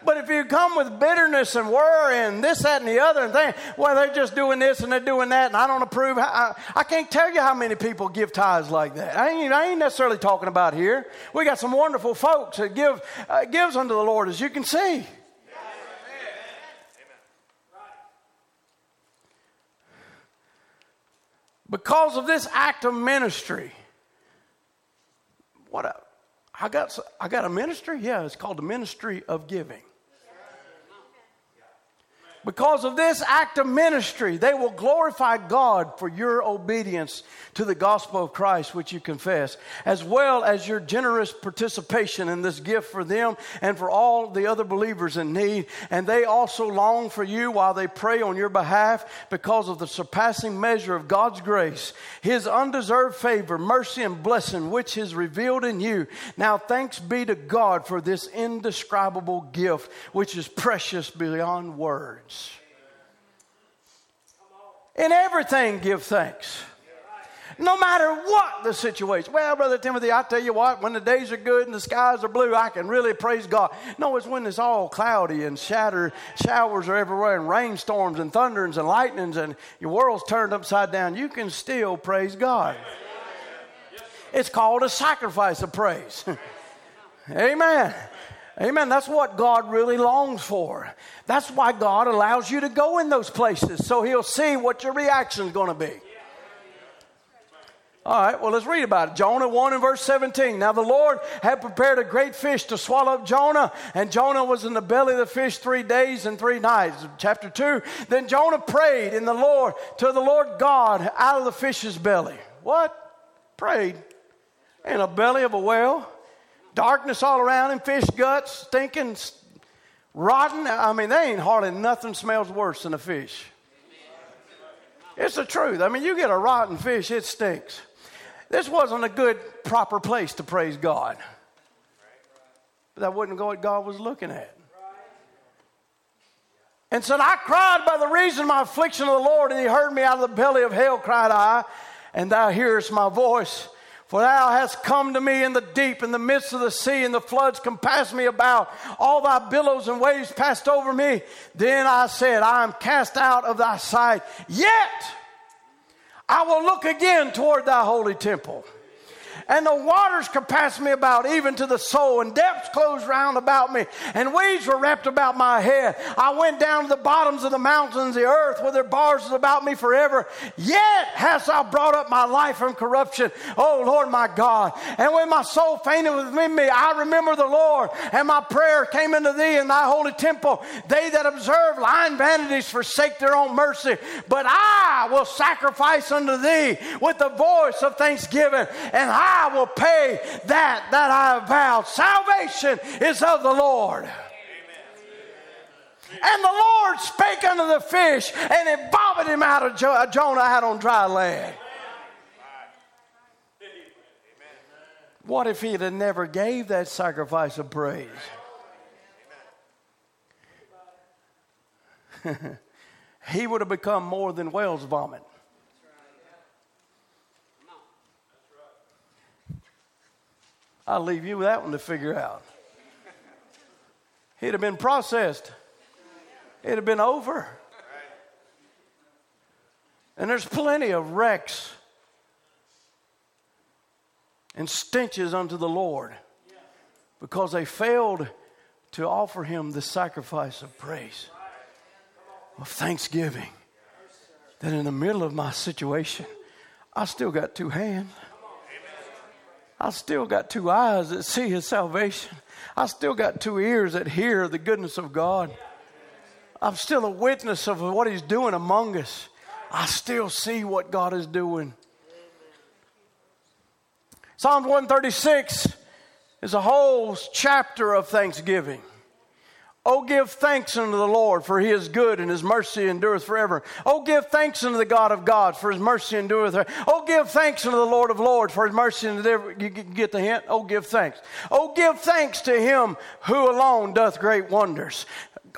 But if you come with bitterness and worry and this, that, and the other, and think, well, they're just doing this and they're doing that, and I don't approve. I, I can't tell you how many people give tithes like that. I ain't, I ain't necessarily talking about here. We got some wonderful folks that give uh, gives unto the Lord, as you can see. Because of this act of ministry, what a, I got I got a ministry. Yeah, it's called the ministry of giving. Because of this act of ministry, they will glorify God for your obedience to the gospel of Christ, which you confess, as well as your generous participation in this gift for them and for all the other believers in need. And they also long for you while they pray on your behalf because of the surpassing measure of God's grace, His undeserved favor, mercy, and blessing, which is revealed in you. Now, thanks be to God for this indescribable gift, which is precious beyond words. In everything, give thanks. No matter what the situation. Well, Brother Timothy, I tell you what, when the days are good and the skies are blue, I can really praise God. No, it's when it's all cloudy and shatter, showers are everywhere and rainstorms and thunderings and lightnings and your world's turned upside down. You can still praise God. It's called a sacrifice of praise. Amen. Amen. That's what God really longs for. That's why God allows you to go in those places so He'll see what your reaction is going to be. All right, well, let's read about it. Jonah 1 and verse 17. Now the Lord had prepared a great fish to swallow up Jonah, and Jonah was in the belly of the fish three days and three nights. Chapter 2. Then Jonah prayed in the Lord to the Lord God out of the fish's belly. What? Prayed in the belly of a whale darkness all around him, fish guts, stinking, rotten. I mean, they ain't hardly nothing smells worse than a fish. It's the truth. I mean, you get a rotten fish, it stinks. This wasn't a good, proper place to praise God. But that wasn't what God was looking at. And said, I cried by the reason of my affliction of the Lord, and he heard me out of the belly of hell, cried I, and thou hearest my voice. For thou hast come to me in the deep, in the midst of the sea, and the floods compassed me about. All thy billows and waves passed over me. Then I said, I am cast out of thy sight. Yet I will look again toward thy holy temple and the waters compassed me about, even to the soul, and depths closed round about me, and waves were wrapped about my head. I went down to the bottoms of the mountains, the earth, with their bars was about me forever. Yet hast thou brought up my life from corruption, O Lord my God. And when my soul fainted within me, I remember the Lord, and my prayer came into thee in thy holy temple. They that observe lying vanities forsake their own mercy, but I will sacrifice unto thee with the voice of thanksgiving, and I I will pay that that I have vowed. Salvation is of the Lord. And the Lord spake unto the fish, and it vomited him out of Jonah out on dry land. What if he had never gave that sacrifice of praise? he would have become more than whale's vomit. I'll leave you with that one to figure out. He'd have been processed, it'd have been over. And there's plenty of wrecks and stenches unto the Lord because they failed to offer him the sacrifice of praise, of thanksgiving. That in the middle of my situation, I still got two hands. I still got two eyes that see his salvation. I still got two ears that hear the goodness of God. I'm still a witness of what he's doing among us. I still see what God is doing. Psalms 136 is a whole chapter of thanksgiving. Oh, give thanks unto the Lord, for he is good and his mercy endureth forever. Oh, give thanks unto the God of gods, for his mercy endureth forever. Oh, give thanks unto the Lord of lords, for his mercy endureth. You get the hint? Oh, give thanks. Oh, give thanks to him who alone doth great wonders.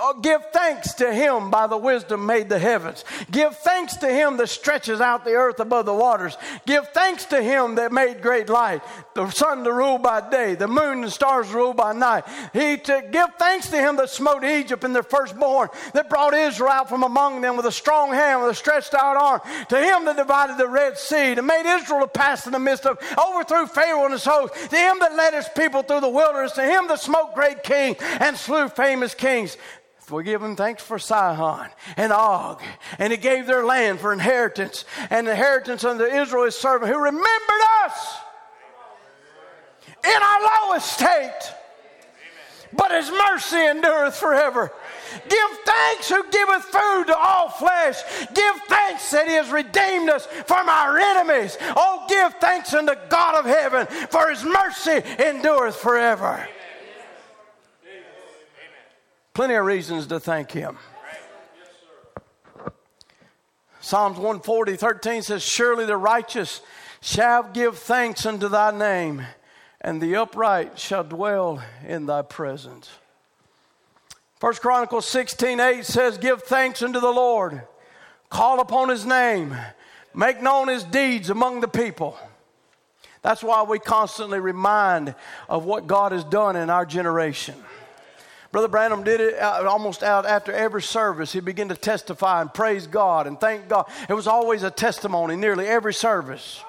Oh, give thanks to him by the wisdom made the heavens. Give thanks to him that stretches out the earth above the waters. Give thanks to him that made great light, the sun to rule by day, the moon and stars to rule by night. He to give thanks to him that smote Egypt in their firstborn, that brought Israel out from among them with a strong hand, with a stretched out arm. To him that divided the Red Sea, and made Israel to pass in the midst of, overthrew Pharaoh and his host. To him that led his people through the wilderness. To him that smote great kings and slew famous kings we give him thanks for Sihon and Og, and he gave their land for inheritance, and inheritance unto Israel his servant, who remembered us in our lowest state, but his mercy endureth forever. Give thanks who giveth food to all flesh. Give thanks that he has redeemed us from our enemies. Oh, give thanks unto God of heaven, for his mercy endureth forever. Plenty of reasons to thank Him. Psalms 140, 13 says, Surely the righteous shall give thanks unto thy name, and the upright shall dwell in thy presence. First Chronicles 16, 8 says, Give thanks unto the Lord, call upon his name, make known his deeds among the people. That's why we constantly remind of what God has done in our generation. Brother Branham did it almost out after every service. He began to testify and praise God and thank God. It was always a testimony, nearly every service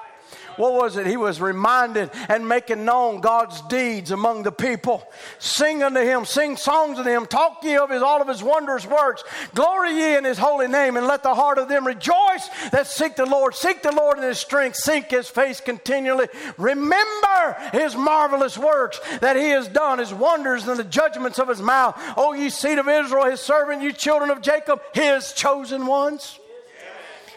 what was it? He was reminded and making known God's deeds among the people. Sing unto him, sing songs unto him, talk ye of his all of his wondrous works. Glory ye in his holy name, and let the heart of them rejoice that seek the Lord. Seek the Lord in his strength, seek his face continually. Remember his marvelous works that he has done, his wonders and the judgments of his mouth. O ye seed of Israel, his servant, you children of Jacob, his chosen ones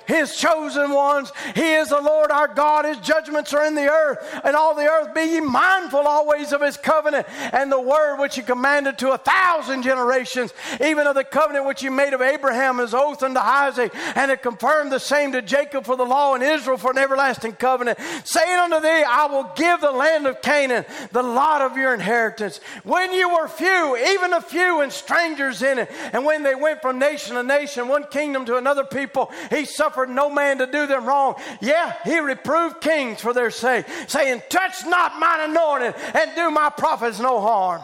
his chosen ones. He is the Lord our God. His judgments are in the earth, and all the earth. Be ye mindful always of his covenant and the word which he commanded to a thousand generations, even of the covenant which he made of Abraham, his oath unto Isaac, and it confirmed the same to Jacob for the law and Israel for an everlasting covenant, saying unto thee, I will give the land of Canaan, the lot of your inheritance. When you were few, even a few, and strangers in it, and when they went from nation to nation, one kingdom to another people, he suffered no man to do them wrong. Yeah, he reproved kings for their sake, saying, Touch not mine anointed and do my prophets no harm.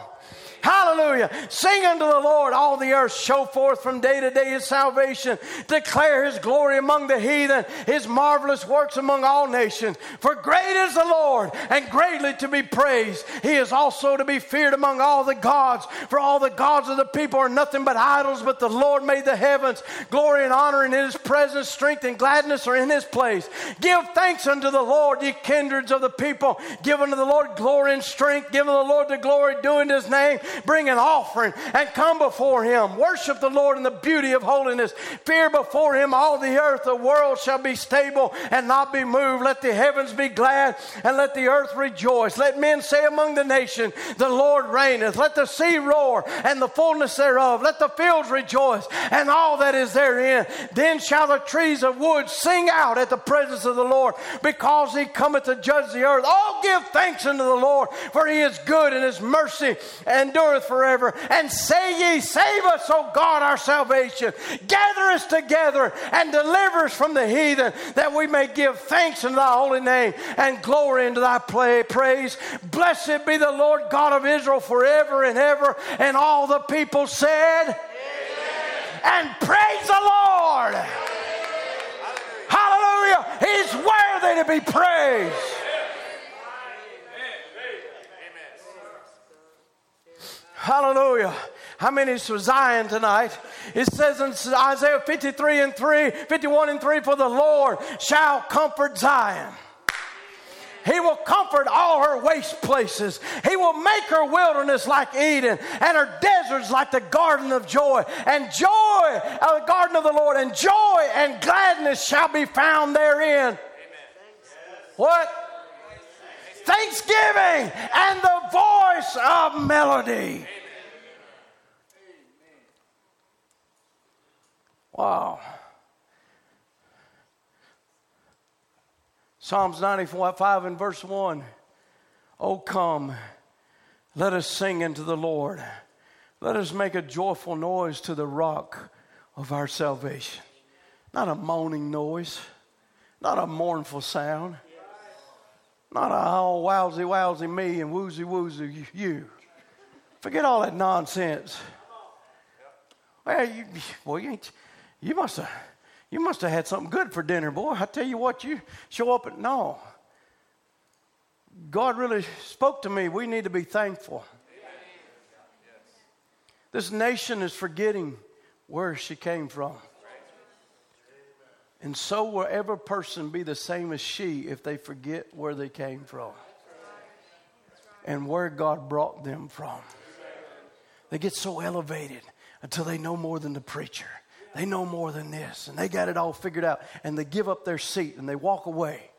Hallelujah. Sing unto the Lord, all the earth. Show forth from day to day his salvation. Declare his glory among the heathen, his marvelous works among all nations. For great is the Lord, and greatly to be praised. He is also to be feared among all the gods. For all the gods of the people are nothing but idols, but the Lord made the heavens. Glory and honor in his presence, strength and gladness are in his place. Give thanks unto the Lord, ye kindreds of the people. Give unto the Lord glory and strength. Give unto the Lord the glory due in his name bring an offering and come before him. Worship the Lord in the beauty of holiness. Fear before him all the earth. The world shall be stable and not be moved. Let the heavens be glad and let the earth rejoice. Let men say among the nation, The Lord reigneth. Let the sea roar and the fullness thereof. Let the fields rejoice and all that is therein. Then shall the trees of wood sing out at the presence of the Lord because he cometh to judge the earth. Oh, give thanks unto the Lord, for he is good and his mercy endureth endureth forever. And say ye, Save us, O God, our salvation. Gather us together and deliver us from the heathen, that we may give thanks in thy holy name and glory into thy praise. Blessed be the Lord God of Israel forever and ever. And all the people said, Amen. And praise the Lord. Hallelujah. He's worthy to be praised. Hallelujah. How many is for Zion tonight? It says in Isaiah 53 and 3, 51 and 3, for the Lord shall comfort Zion. He will comfort all her waste places. He will make her wilderness like Eden and her deserts like the garden of joy. And joy, uh, the garden of the Lord, and joy and gladness shall be found therein. Amen. What? Thanksgiving and the voice of melody. Wow. Psalms 94, 5 and verse 1. Oh, come, let us sing unto the Lord. Let us make a joyful noise to the rock of our salvation. Not a moaning noise, not a mournful sound, not a oh, wowsy, wowsy me and woozy, woozy you. Forget all that nonsense. Well, you, well, you ain't, you must have you must have had something good for dinner, boy. I tell you what, you show up at no. God really spoke to me. We need to be thankful. This nation is forgetting where she came from. And so will every person be the same as she if they forget where they came from and where God brought them from. They get so elevated until they know more than the preacher. They know more than this, and they got it all figured out, and they give up their seat and they walk away.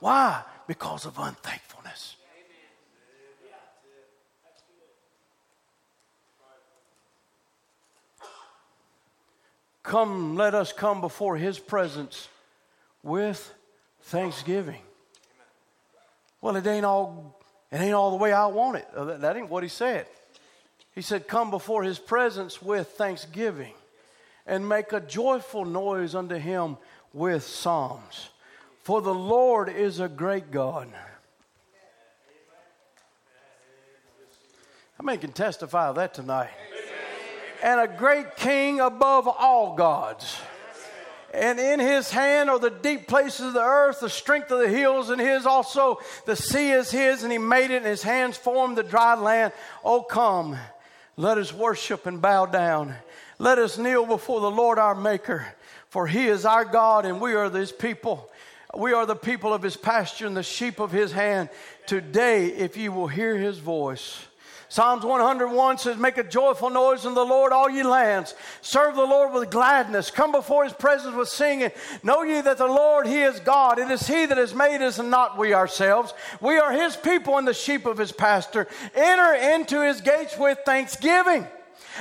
Why? Because of unthankfulness. Come, let us come before his presence with thanksgiving. Well, it ain't all it ain't all the way I want it. Uh, that ain't what he said. He said, Come before his presence with thanksgiving and make a joyful noise unto him with psalms. For the Lord is a great God. How many can testify of that tonight? And a great king above all gods. And in his hand are the deep places of the earth, the strength of the hills, and his also the sea is his, and he made it, and his hands formed the dry land. Oh, come let us worship and bow down. Let us kneel before the Lord our Maker, for He is our God and we are His people. We are the people of His pasture and the sheep of His hand. Today, if you will hear His voice, Psalms 101 says, Make a joyful noise in the Lord, all ye lands. Serve the Lord with gladness. Come before his presence with singing. Know ye that the Lord, he is God. It is he that has made us and not we ourselves. We are his people and the sheep of his pasture. Enter into his gates with thanksgiving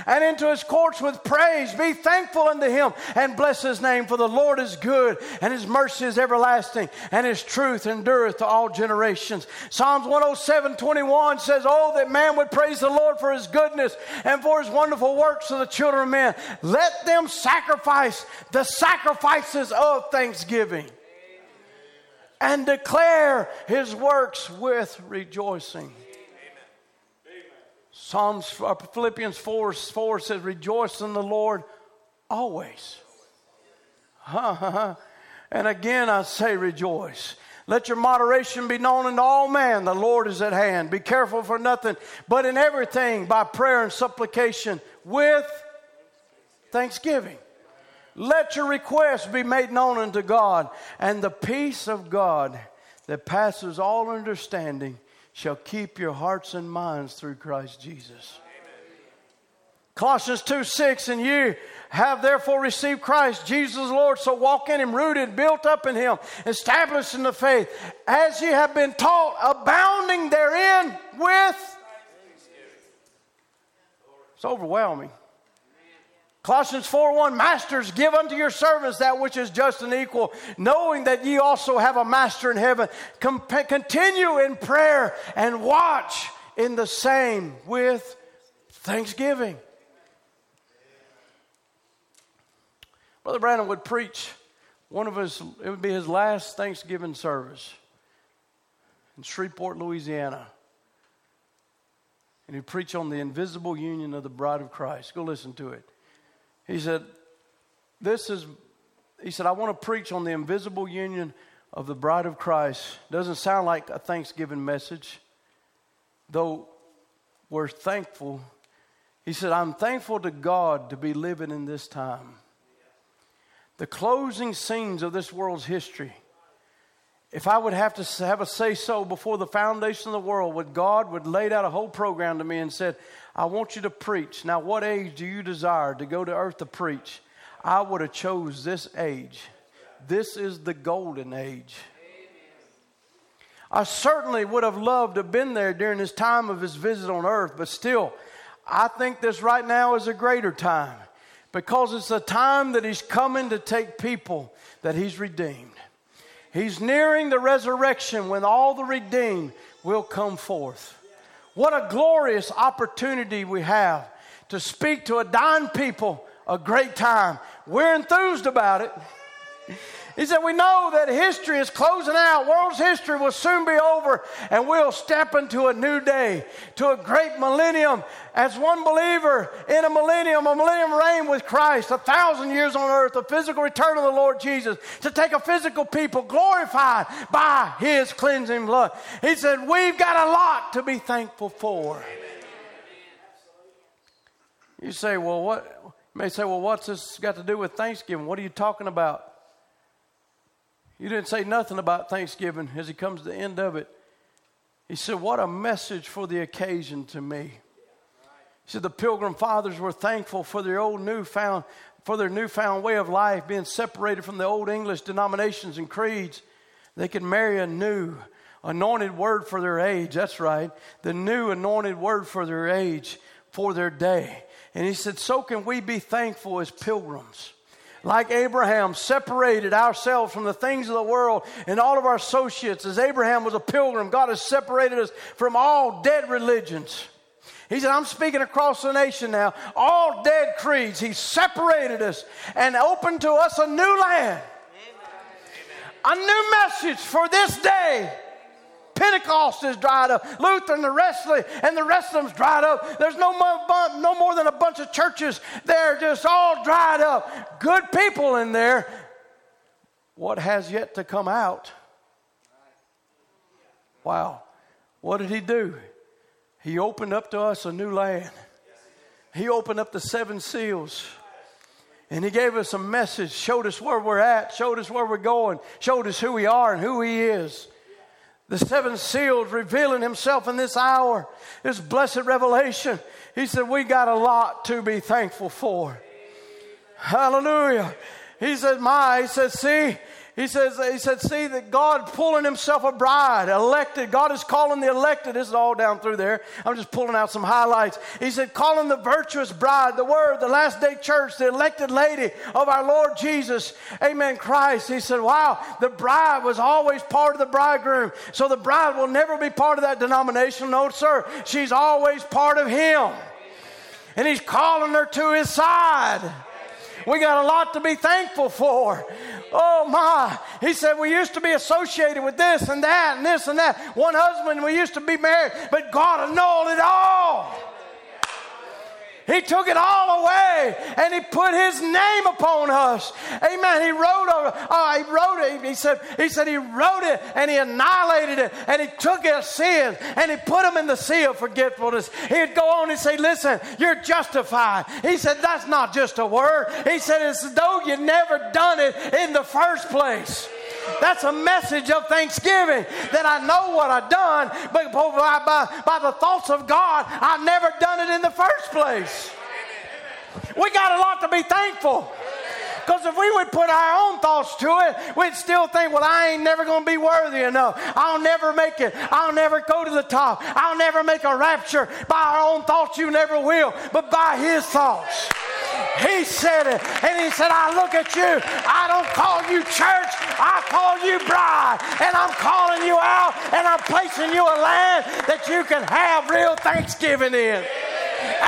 and into his courts with praise. Be thankful unto him and bless his name, for the Lord is good, and his mercy is everlasting, and his truth endureth to all generations. Psalms 107 21 says, Oh, that man would praise the Lord for his goodness and for his wonderful works to the children of men. Let them sacrifice the sacrifices of thanksgiving and declare his works with rejoicing. Psalms, uh, Philippians 4, 4 says, Rejoice in the Lord always. and again I say, Rejoice. Let your moderation be known unto all men. The Lord is at hand. Be careful for nothing, but in everything by prayer and supplication with thanksgiving. Let your requests be made known unto God, and the peace of God that passes all understanding shall keep your hearts and minds through Christ Jesus. Amen. Colossians 2 6, and you have therefore received Christ, Jesus Lord, so walk in him, rooted, built up in him, established in the faith, as you have been taught, abounding therein with. It's overwhelming. Colossians 4 1 Masters, give unto your servants that which is just and equal, knowing that ye also have a master in heaven. Com- continue in prayer and watch in the same with thanksgiving. Brother Branham would preach one of his, it would be his last Thanksgiving service in Shreveport, Louisiana. And he'd preach on the invisible union of the bride of Christ. Go listen to it. He said, This is, he said, I want to preach on the invisible union of the bride of Christ. Doesn't sound like a Thanksgiving message, though we're thankful. He said, I'm thankful to God to be living in this time. The closing scenes of this world's history. If I would have to have a say so before the foundation of the world, would God would laid out a whole program to me and said, I want you to preach. Now, what age do you desire to go to earth to preach? I would have chose this age. This is the golden age. I certainly would have loved to have been there during his time of his visit on earth, but still, I think this right now is a greater time because it's a time that he's coming to take people that he's redeemed. He's nearing the resurrection when all the redeemed will come forth. What a glorious opportunity we have to speak to a dying people a great time. We're enthused about it. He said, We know that history is closing out. World's history will soon be over, and we'll step into a new day, to a great millennium. As one believer in a millennium, a millennium reign with Christ, a thousand years on earth, a physical return of the Lord Jesus, to take a physical people glorified by his cleansing blood. He said, We've got a lot to be thankful for. You say, Well, what? You may say, Well, what's this got to do with Thanksgiving? What are you talking about? You didn't say nothing about Thanksgiving as he comes to the end of it. He said, What a message for the occasion to me. He said, The pilgrim fathers were thankful for their old newfound, for their newfound way of life, being separated from the old English denominations and creeds. They could marry a new anointed word for their age. That's right. The new anointed word for their age, for their day. And he said, So can we be thankful as pilgrims like Abraham, separated ourselves from the things of the world and all of our associates. As Abraham was a pilgrim, God has separated us from all dead religions. He said, I'm speaking across the nation now. All dead creeds. He separated us and opened to us a new land. Amen. A new message for this day. Pentecost is dried up. Luther and the rest of the, and the rest of them's dried up. There's no more, no more than a bunch of churches. They're just all dried up. Good people in there. What has yet to come out? Wow. What did he do? He opened up to us a new land. He opened up the seven seals. And he gave us a message, showed us where we're at, showed us where we're going, showed us who we are and who he is the seven seals revealing himself in this hour, this blessed revelation. He said, We got a lot to be thankful for. Hallelujah. He said, My, he said, see, he says, he said, see that God pulling himself a bride, elected. God is calling the elected. This is all down through there. I'm just pulling out some highlights. He said, calling the virtuous bride, the word, the last day church, the elected lady of our Lord Jesus. Amen. Christ. He said, wow, the bride was always part of the bridegroom. So the bride will never be part of that denomination. No, sir. She's always part of him. And he's calling her to his side. We got a lot to be thankful for. Oh my. He said, We used to be associated with this and that and this and that. One husband, we used to be married, but God annulled it all. He took it all away and he put his name upon us. Amen. He wrote oh, he wrote it. He said, he said he wrote it and he annihilated it and he took his sins and he put them in the sea of forgetfulness. He'd go on and say, listen, you're justified. He said, that's not just a word. He said, it's as though you never done it in the first place. That's a message of thanksgiving that I know what I've done, but by, by, by the thoughts of God, I've never done it in the first place. We got a lot to be thankful. Because if we would put our own thoughts to it, we'd still think, well, I ain't never going to be worthy enough. I'll never make it. I'll never go to the top. I'll never make a rapture. By our own thoughts, you never will, but by His thoughts. He said it. And he said, I look at you. I don't call you church. I call you bride. And I'm calling you out and I'm placing you a land that you can have real thanksgiving in.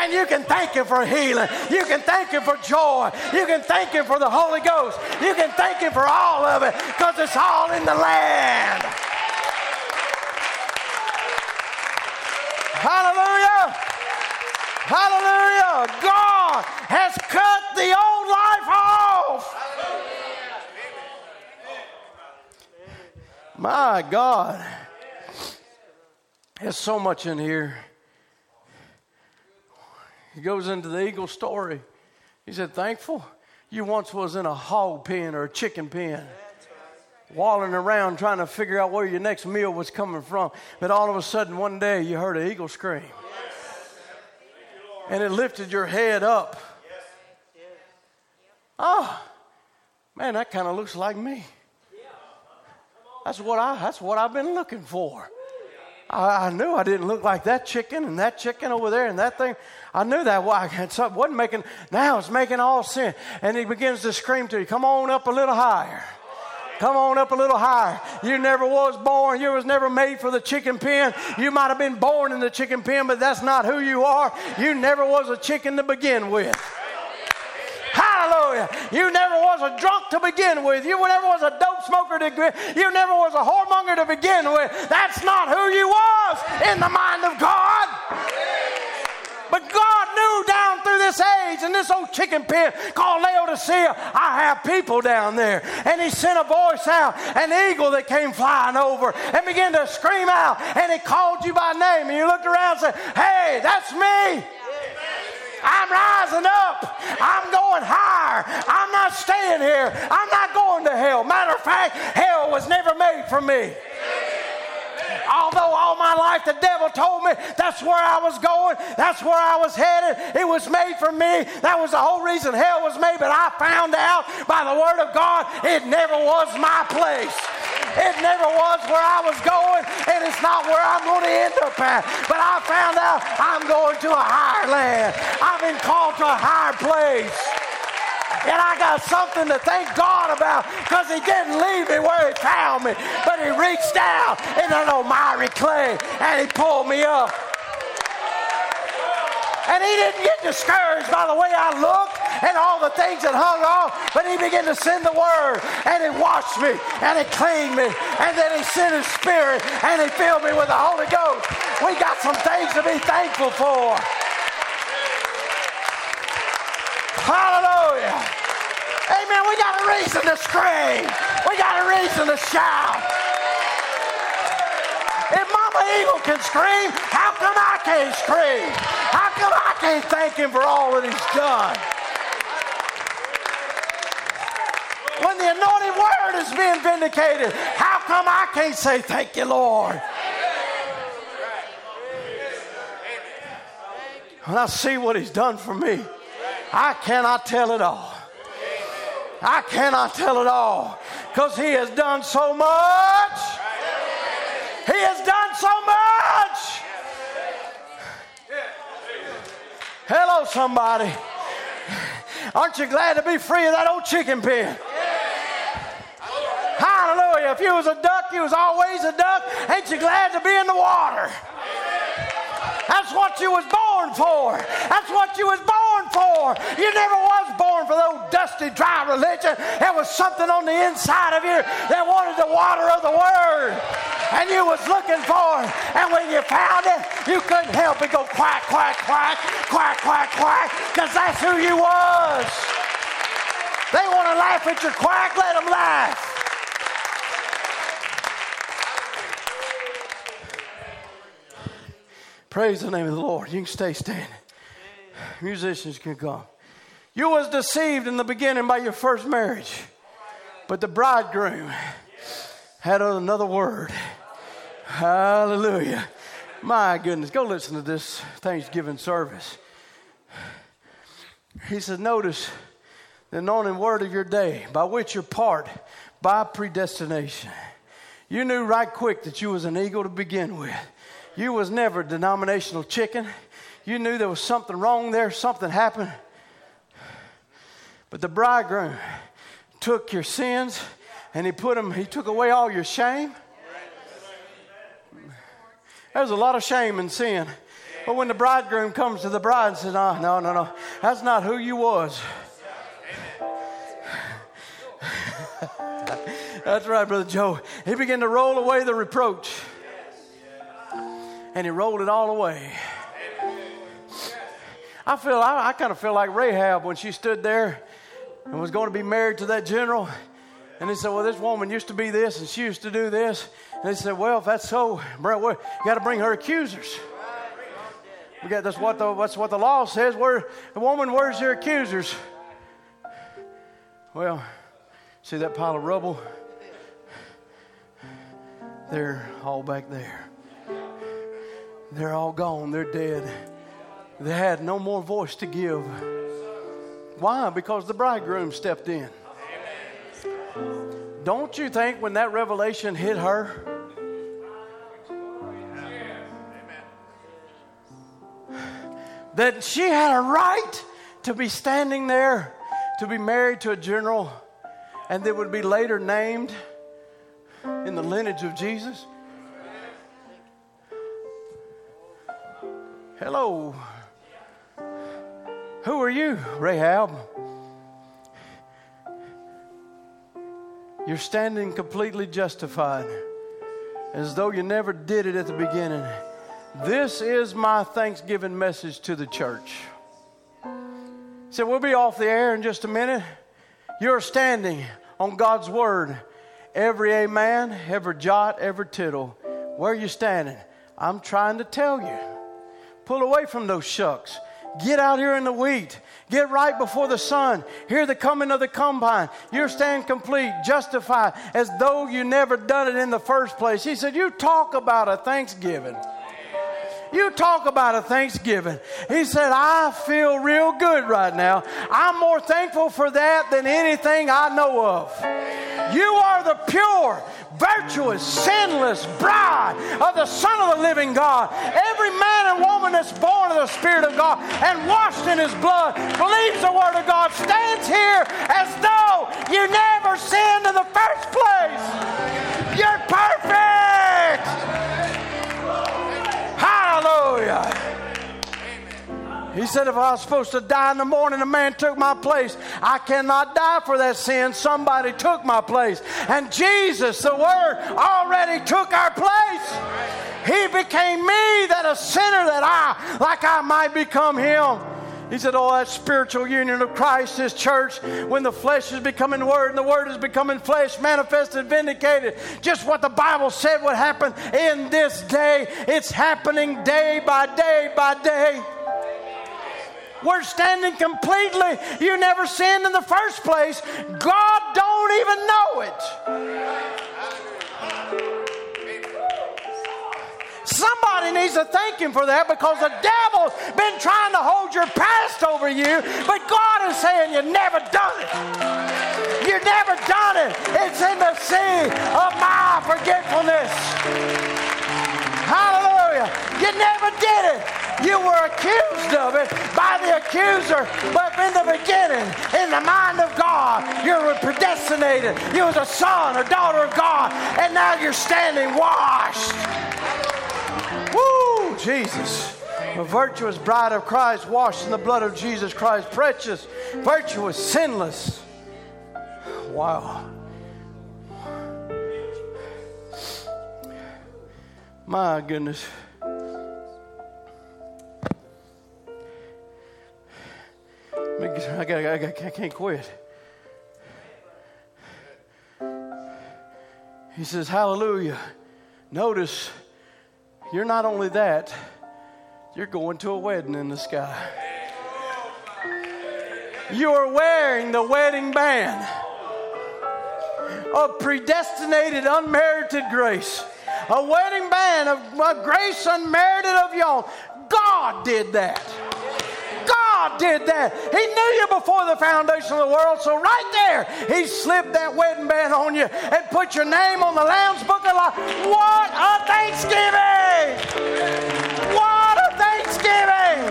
And you can thank Him for healing. You can thank Him for joy. You can thank Him for the Holy Ghost. You can thank Him for all of it because it's all in the land. Hallelujah. Hallelujah. God has cut the old life off. My God. There's so much in here. He goes into the eagle story. He said, Thankful you once was in a hog pen or a chicken pen, walling around trying to figure out where your next meal was coming from. But all of a sudden, one day, you heard an eagle scream and it lifted your head up. Oh, man, that kind of looks like me. That's what I. That's what I've been looking for. I, I, knew I didn't look like that chicken and that chicken over there and that thing. I knew that. Why? Well, wasn't making. Now it's making all sense. And he begins to scream to you, "Come on up a little higher." Come on up a little higher. You never was born. You was never made for the chicken pen. You might have been born in the chicken pen, but that's not who you are. You never was a chicken to begin with. Hallelujah. You never was a drunk to begin with. You never was a dope smoker to begin you never was a whoremonger to begin with. That's not who you was in the mind of God. But God knew down through this age in this old chicken pen called Laodicea, I have people down there. And he sent a voice out, an eagle that came flying over and began to scream out. And he called you by name. And you looked around and said, Hey, that's me. I'm rising up. I'm going higher. I'm not staying here. I'm not going to hell. Matter of fact, hell was never made for me. Although all my life the devil told me that's where I was going, that's where I was headed, it was made for me. That was the whole reason hell was made. But I found out by the word of God it never was my place. It never was where I was going, and it's not where I'm going to end up at. But I found out I'm going to a higher land. I've been called to a higher place. And I got something to thank God about because He didn't leave me where He found me, but He reached out in old miry clay and He pulled me up. And He didn't get discouraged by the way I looked and all the things that hung off, but He began to send the Word and He washed me and He cleaned me and then He sent His Spirit and He filled me with the Holy Ghost. We got some things to be thankful for. Hallelujah. Amen. We got a reason to scream. We got a reason to shout. If Mama Eagle can scream, how come I can't scream? How come I can't thank him for all that he's done? When the anointed word is being vindicated, how come I can't say thank you, Lord? When I see what he's done for me, I cannot tell it all. I cannot tell it all because He has done so much. He has done so much. Hello, somebody. Aren't you glad to be free of that old chicken pen? Hallelujah. If you was a duck, you was always a duck. Ain't you glad to be in the water? That's what you was born for. That's what you was born for. You never was for those dusty, dry religion. There was something on the inside of you that wanted the water of the Word. and you was looking for it. And when you found it, you couldn't help but go quack, quack, quack, quack, quack, quack, because that's who you was. They want to laugh at your quack, let them laugh. Praise the name of the Lord. You can stay standing. Musicians can come. You was deceived in the beginning by your first marriage, but the bridegroom had another word. Hallelujah. My goodness, go listen to this Thanksgiving service. He said, Notice the anointing word of your day, by which you're part by predestination. You knew right quick that you was an eagle to begin with. You was never a denominational chicken. You knew there was something wrong there, something happened. But the bridegroom took your sins and he put them, he took away all your shame. There's a lot of shame in sin. But when the bridegroom comes to the bride and says, oh, no, no, no, that's not who you was. that's right, Brother Joe. He began to roll away the reproach and he rolled it all away. I feel I, I kind of feel like Rahab when she stood there and was going to be married to that general. And they said, Well, this woman used to be this and she used to do this. And they said, Well, if that's so, bro, you got to bring her accusers. We got, that's, what the, that's what the law says. Where, the woman, where's your accusers? Well, see that pile of rubble? They're all back there. They're all gone. They're dead. They had no more voice to give. Why? Because the bridegroom stepped in. Don't you think when that revelation hit her, that she had a right to be standing there, to be married to a general, and that would be later named in the lineage of Jesus? Hello. Who are you, Rahab? You're standing completely justified, as though you never did it at the beginning. This is my Thanksgiving message to the church. So we'll be off the air in just a minute. You're standing on God's word. Every amen, every jot, every tittle. Where are you standing? I'm trying to tell you. Pull away from those shucks. Get out here in the wheat. Get right before the sun. Hear the coming of the combine. You stand complete, justified, as though you never done it in the first place. He said, You talk about a Thanksgiving. You talk about a Thanksgiving. He said, I feel real good right now. I'm more thankful for that than anything I know of. You are the pure, virtuous, sinless bride of the Son of the living God. Every man and woman that's born of the Spirit of God and washed in His blood, believes the Word of God, stands here as though you never sinned in the first place. You're perfect. Hallelujah. He said, if I was supposed to die in the morning, a man took my place. I cannot die for that sin. Somebody took my place. And Jesus, the Word, already took our place. He became me, that a sinner that I, like I might become Him. He said, Oh, that spiritual union of Christ, His church, when the flesh is becoming word and the word is becoming flesh, manifested, vindicated. Just what the Bible said would happen in this day. It's happening day by day by day. We're standing completely. You never sinned in the first place. God don't even know it. Somebody needs to thank him for that because the devil's been trying to hold your past over you, but God is saying you never done it. You never done it. It's in the sea of my forgetfulness. Hallelujah. You never did it. You were accused of it by the accuser, but in the beginning, in the mind of God, you were predestinated. You was a son or daughter of God, and now you're standing washed. Woo, Jesus. A virtuous bride of Christ, washed in the blood of Jesus Christ, precious, virtuous, sinless. Wow. My goodness. I, got, I, got, I can't quit. He says, Hallelujah. Notice, you're not only that, you're going to a wedding in the sky. You are wearing the wedding band of predestinated, unmerited grace. A wedding band of, of grace unmerited of y'all. God did that. God did that. He knew you before the foundation of the world. So right there, He slipped that wedding band on you and put your name on the Lamb's Book of Life. What a Thanksgiving! What a Thanksgiving!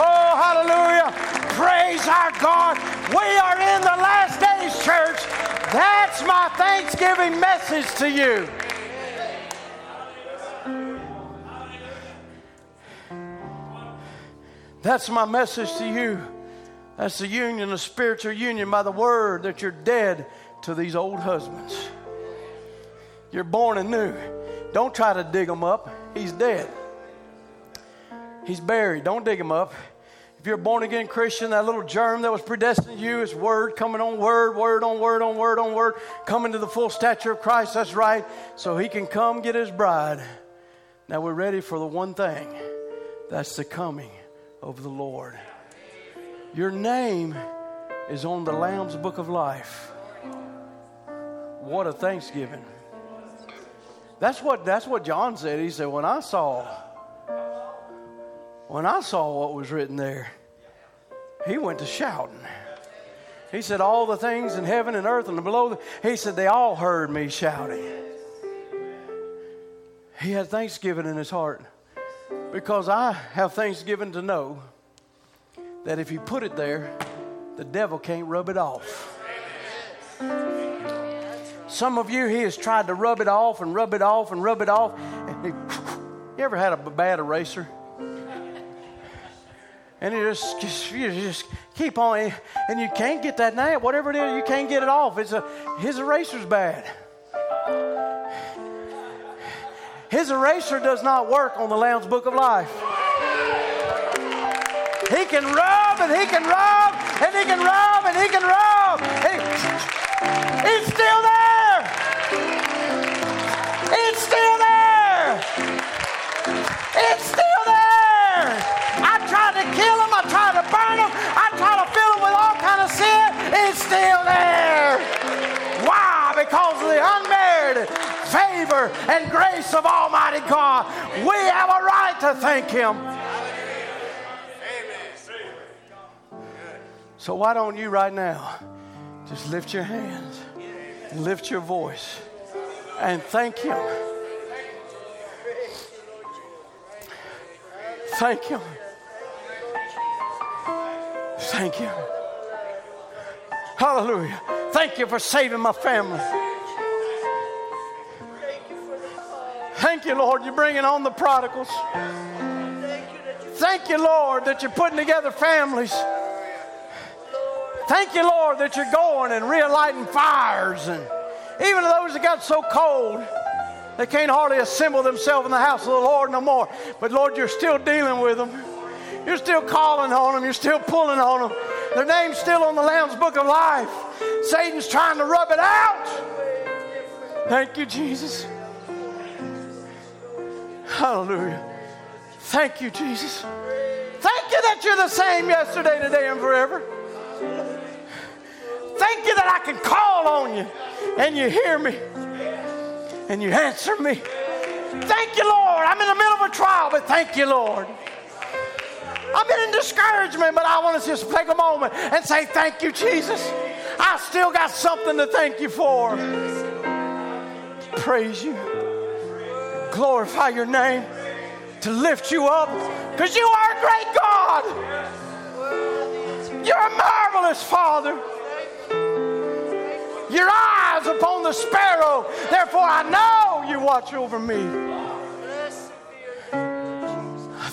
Oh, hallelujah. Praise our God. We are in the last days, church. That's my Thanksgiving message to you. That's my message to you. That's the union, the spiritual union by the word that you're dead to these old husbands. You're born anew. Don't try to dig him up. He's dead. He's buried. Don't dig him up. If you're a born again Christian, that little germ that was predestined to you is word coming on word, word on word on word on word, coming to the full stature of Christ. That's right. So he can come get his bride. Now we're ready for the one thing that's the coming of the Lord. Your name is on the Lamb's book of life. What a thanksgiving. That's what that's what John said. He said, When I saw when I saw what was written there, he went to shouting. He said, All the things in heaven and earth and below, he said, they all heard me shouting. He had thanksgiving in his heart because I have thanksgiving to know that if you put it there, the devil can't rub it off. Some of you, he has tried to rub it off and rub it off and rub it off. you ever had a bad eraser? And you just, just, you just keep on, and you can't get that now. Whatever it is, you can't get it off. It's a, his eraser's bad. His eraser does not work on the Lamb's Book of Life. He can rub and he can rub and he can rub and he can rub. He, still there. Favor and grace of Almighty God. We have a right to thank Him. So, why don't you right now just lift your hands, and lift your voice, and thank Him? Thank Him. Thank you. Hallelujah. Thank you for saving my family. Thank you, Lord, you're bringing on the prodigals. Thank you, Lord, that you're putting together families. Thank you, Lord, that you're going and relighting fires. And even those that got so cold, they can't hardly assemble themselves in the house of the Lord no more. But Lord, you're still dealing with them. You're still calling on them. You're still pulling on them. Their name's still on the Lamb's Book of Life. Satan's trying to rub it out. Thank you, Jesus. Hallelujah. Thank you, Jesus. Thank you that you're the same yesterday, today, and forever. Thank you that I can call on you and you hear me and you answer me. Thank you, Lord. I'm in the middle of a trial, but thank you, Lord. I've been in discouragement, but I want to just take a moment and say, Thank you, Jesus. I still got something to thank you for. Praise you glorify your name, to lift you up, because you are a great God. You're a marvelous Father. Your eyes upon the sparrow, therefore I know you watch over me.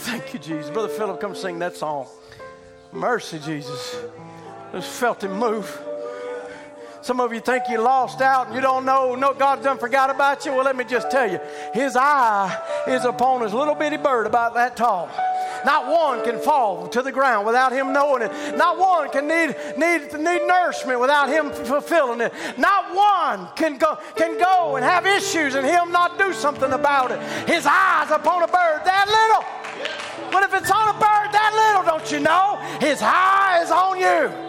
Thank you, Jesus. Brother Philip, come sing that song. Mercy, Jesus. I just felt him move. Some of you think you lost out and you don't know, no, God's done forgot about you. Well, let me just tell you, His eye is upon His little bitty bird about that tall. Not one can fall to the ground without him knowing it. Not one can need, need, need nourishment without him fulfilling it. Not one can go, can go and have issues and him not do something about it. His eyes upon a bird that little. But if it's on a bird that little, don't you know? His eye is on you.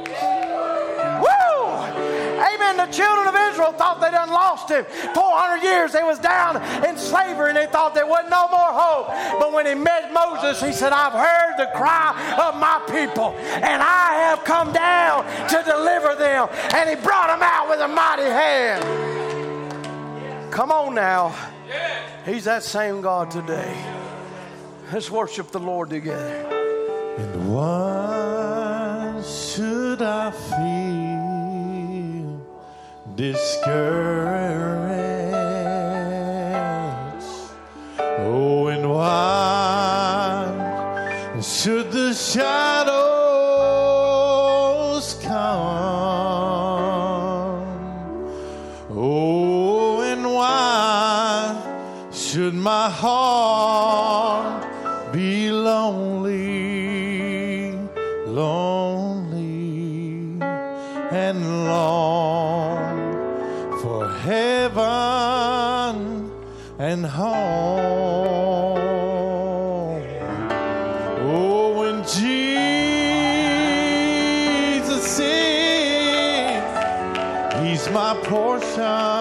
Amen. The children of Israel thought they done lost him. 400 years they was down in slavery and they thought there wasn't no more hope. But when he met Moses, he said, I've heard the cry of my people and I have come down to deliver them. And he brought them out with a mighty hand. Come on now. He's that same God today. Let's worship the Lord together. And why should I feel? Discouraged. Oh, and why should the shadows come? Oh, and why should my heart portion,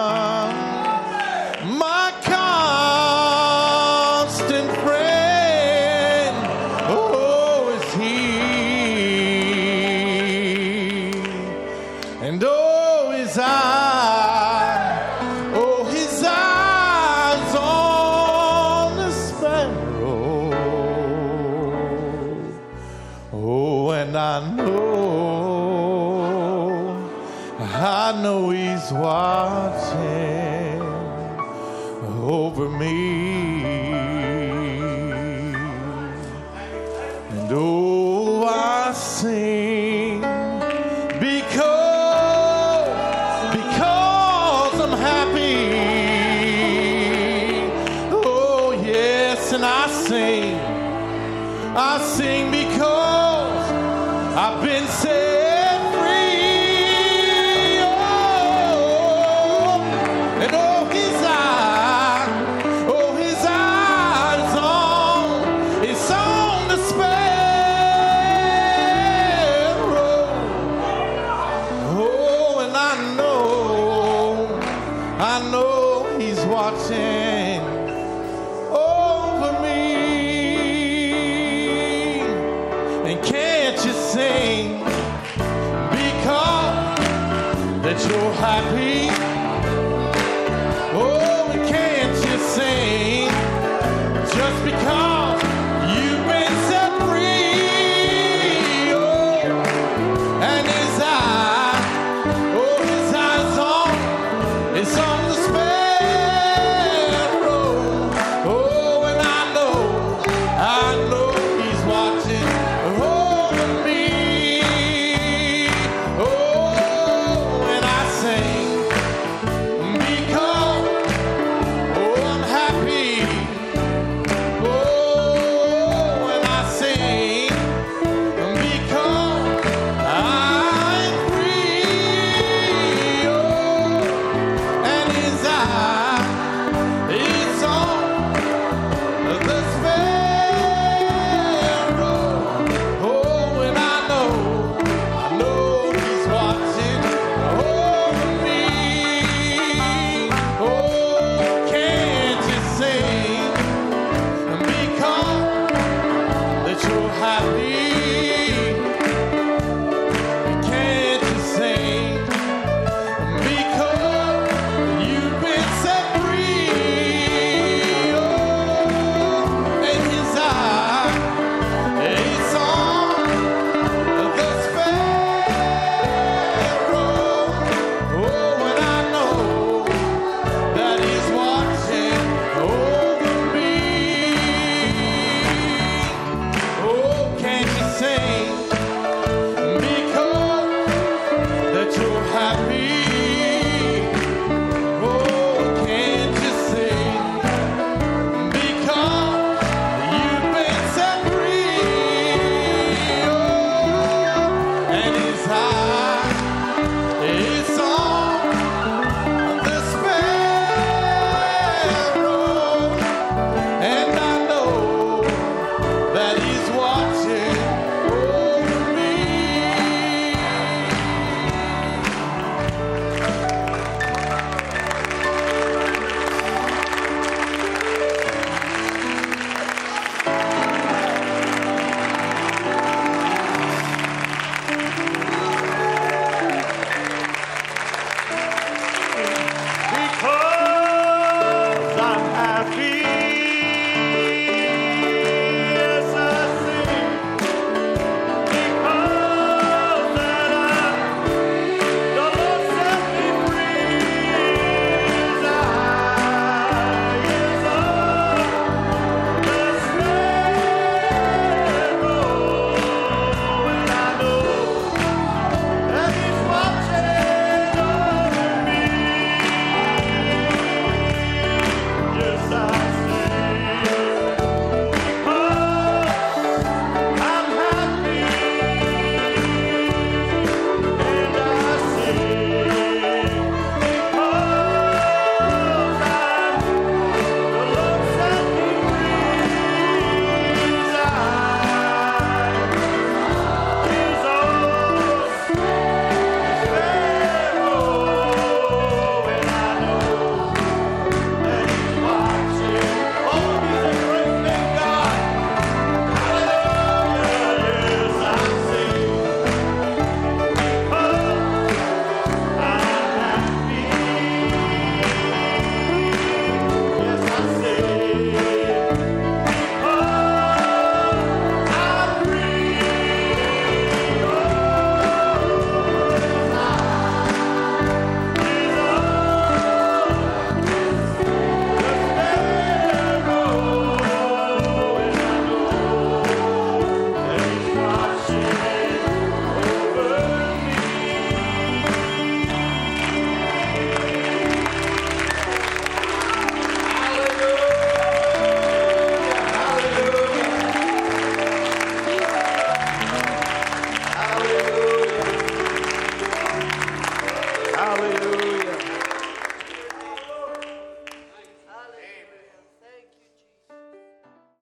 I sing because I've been set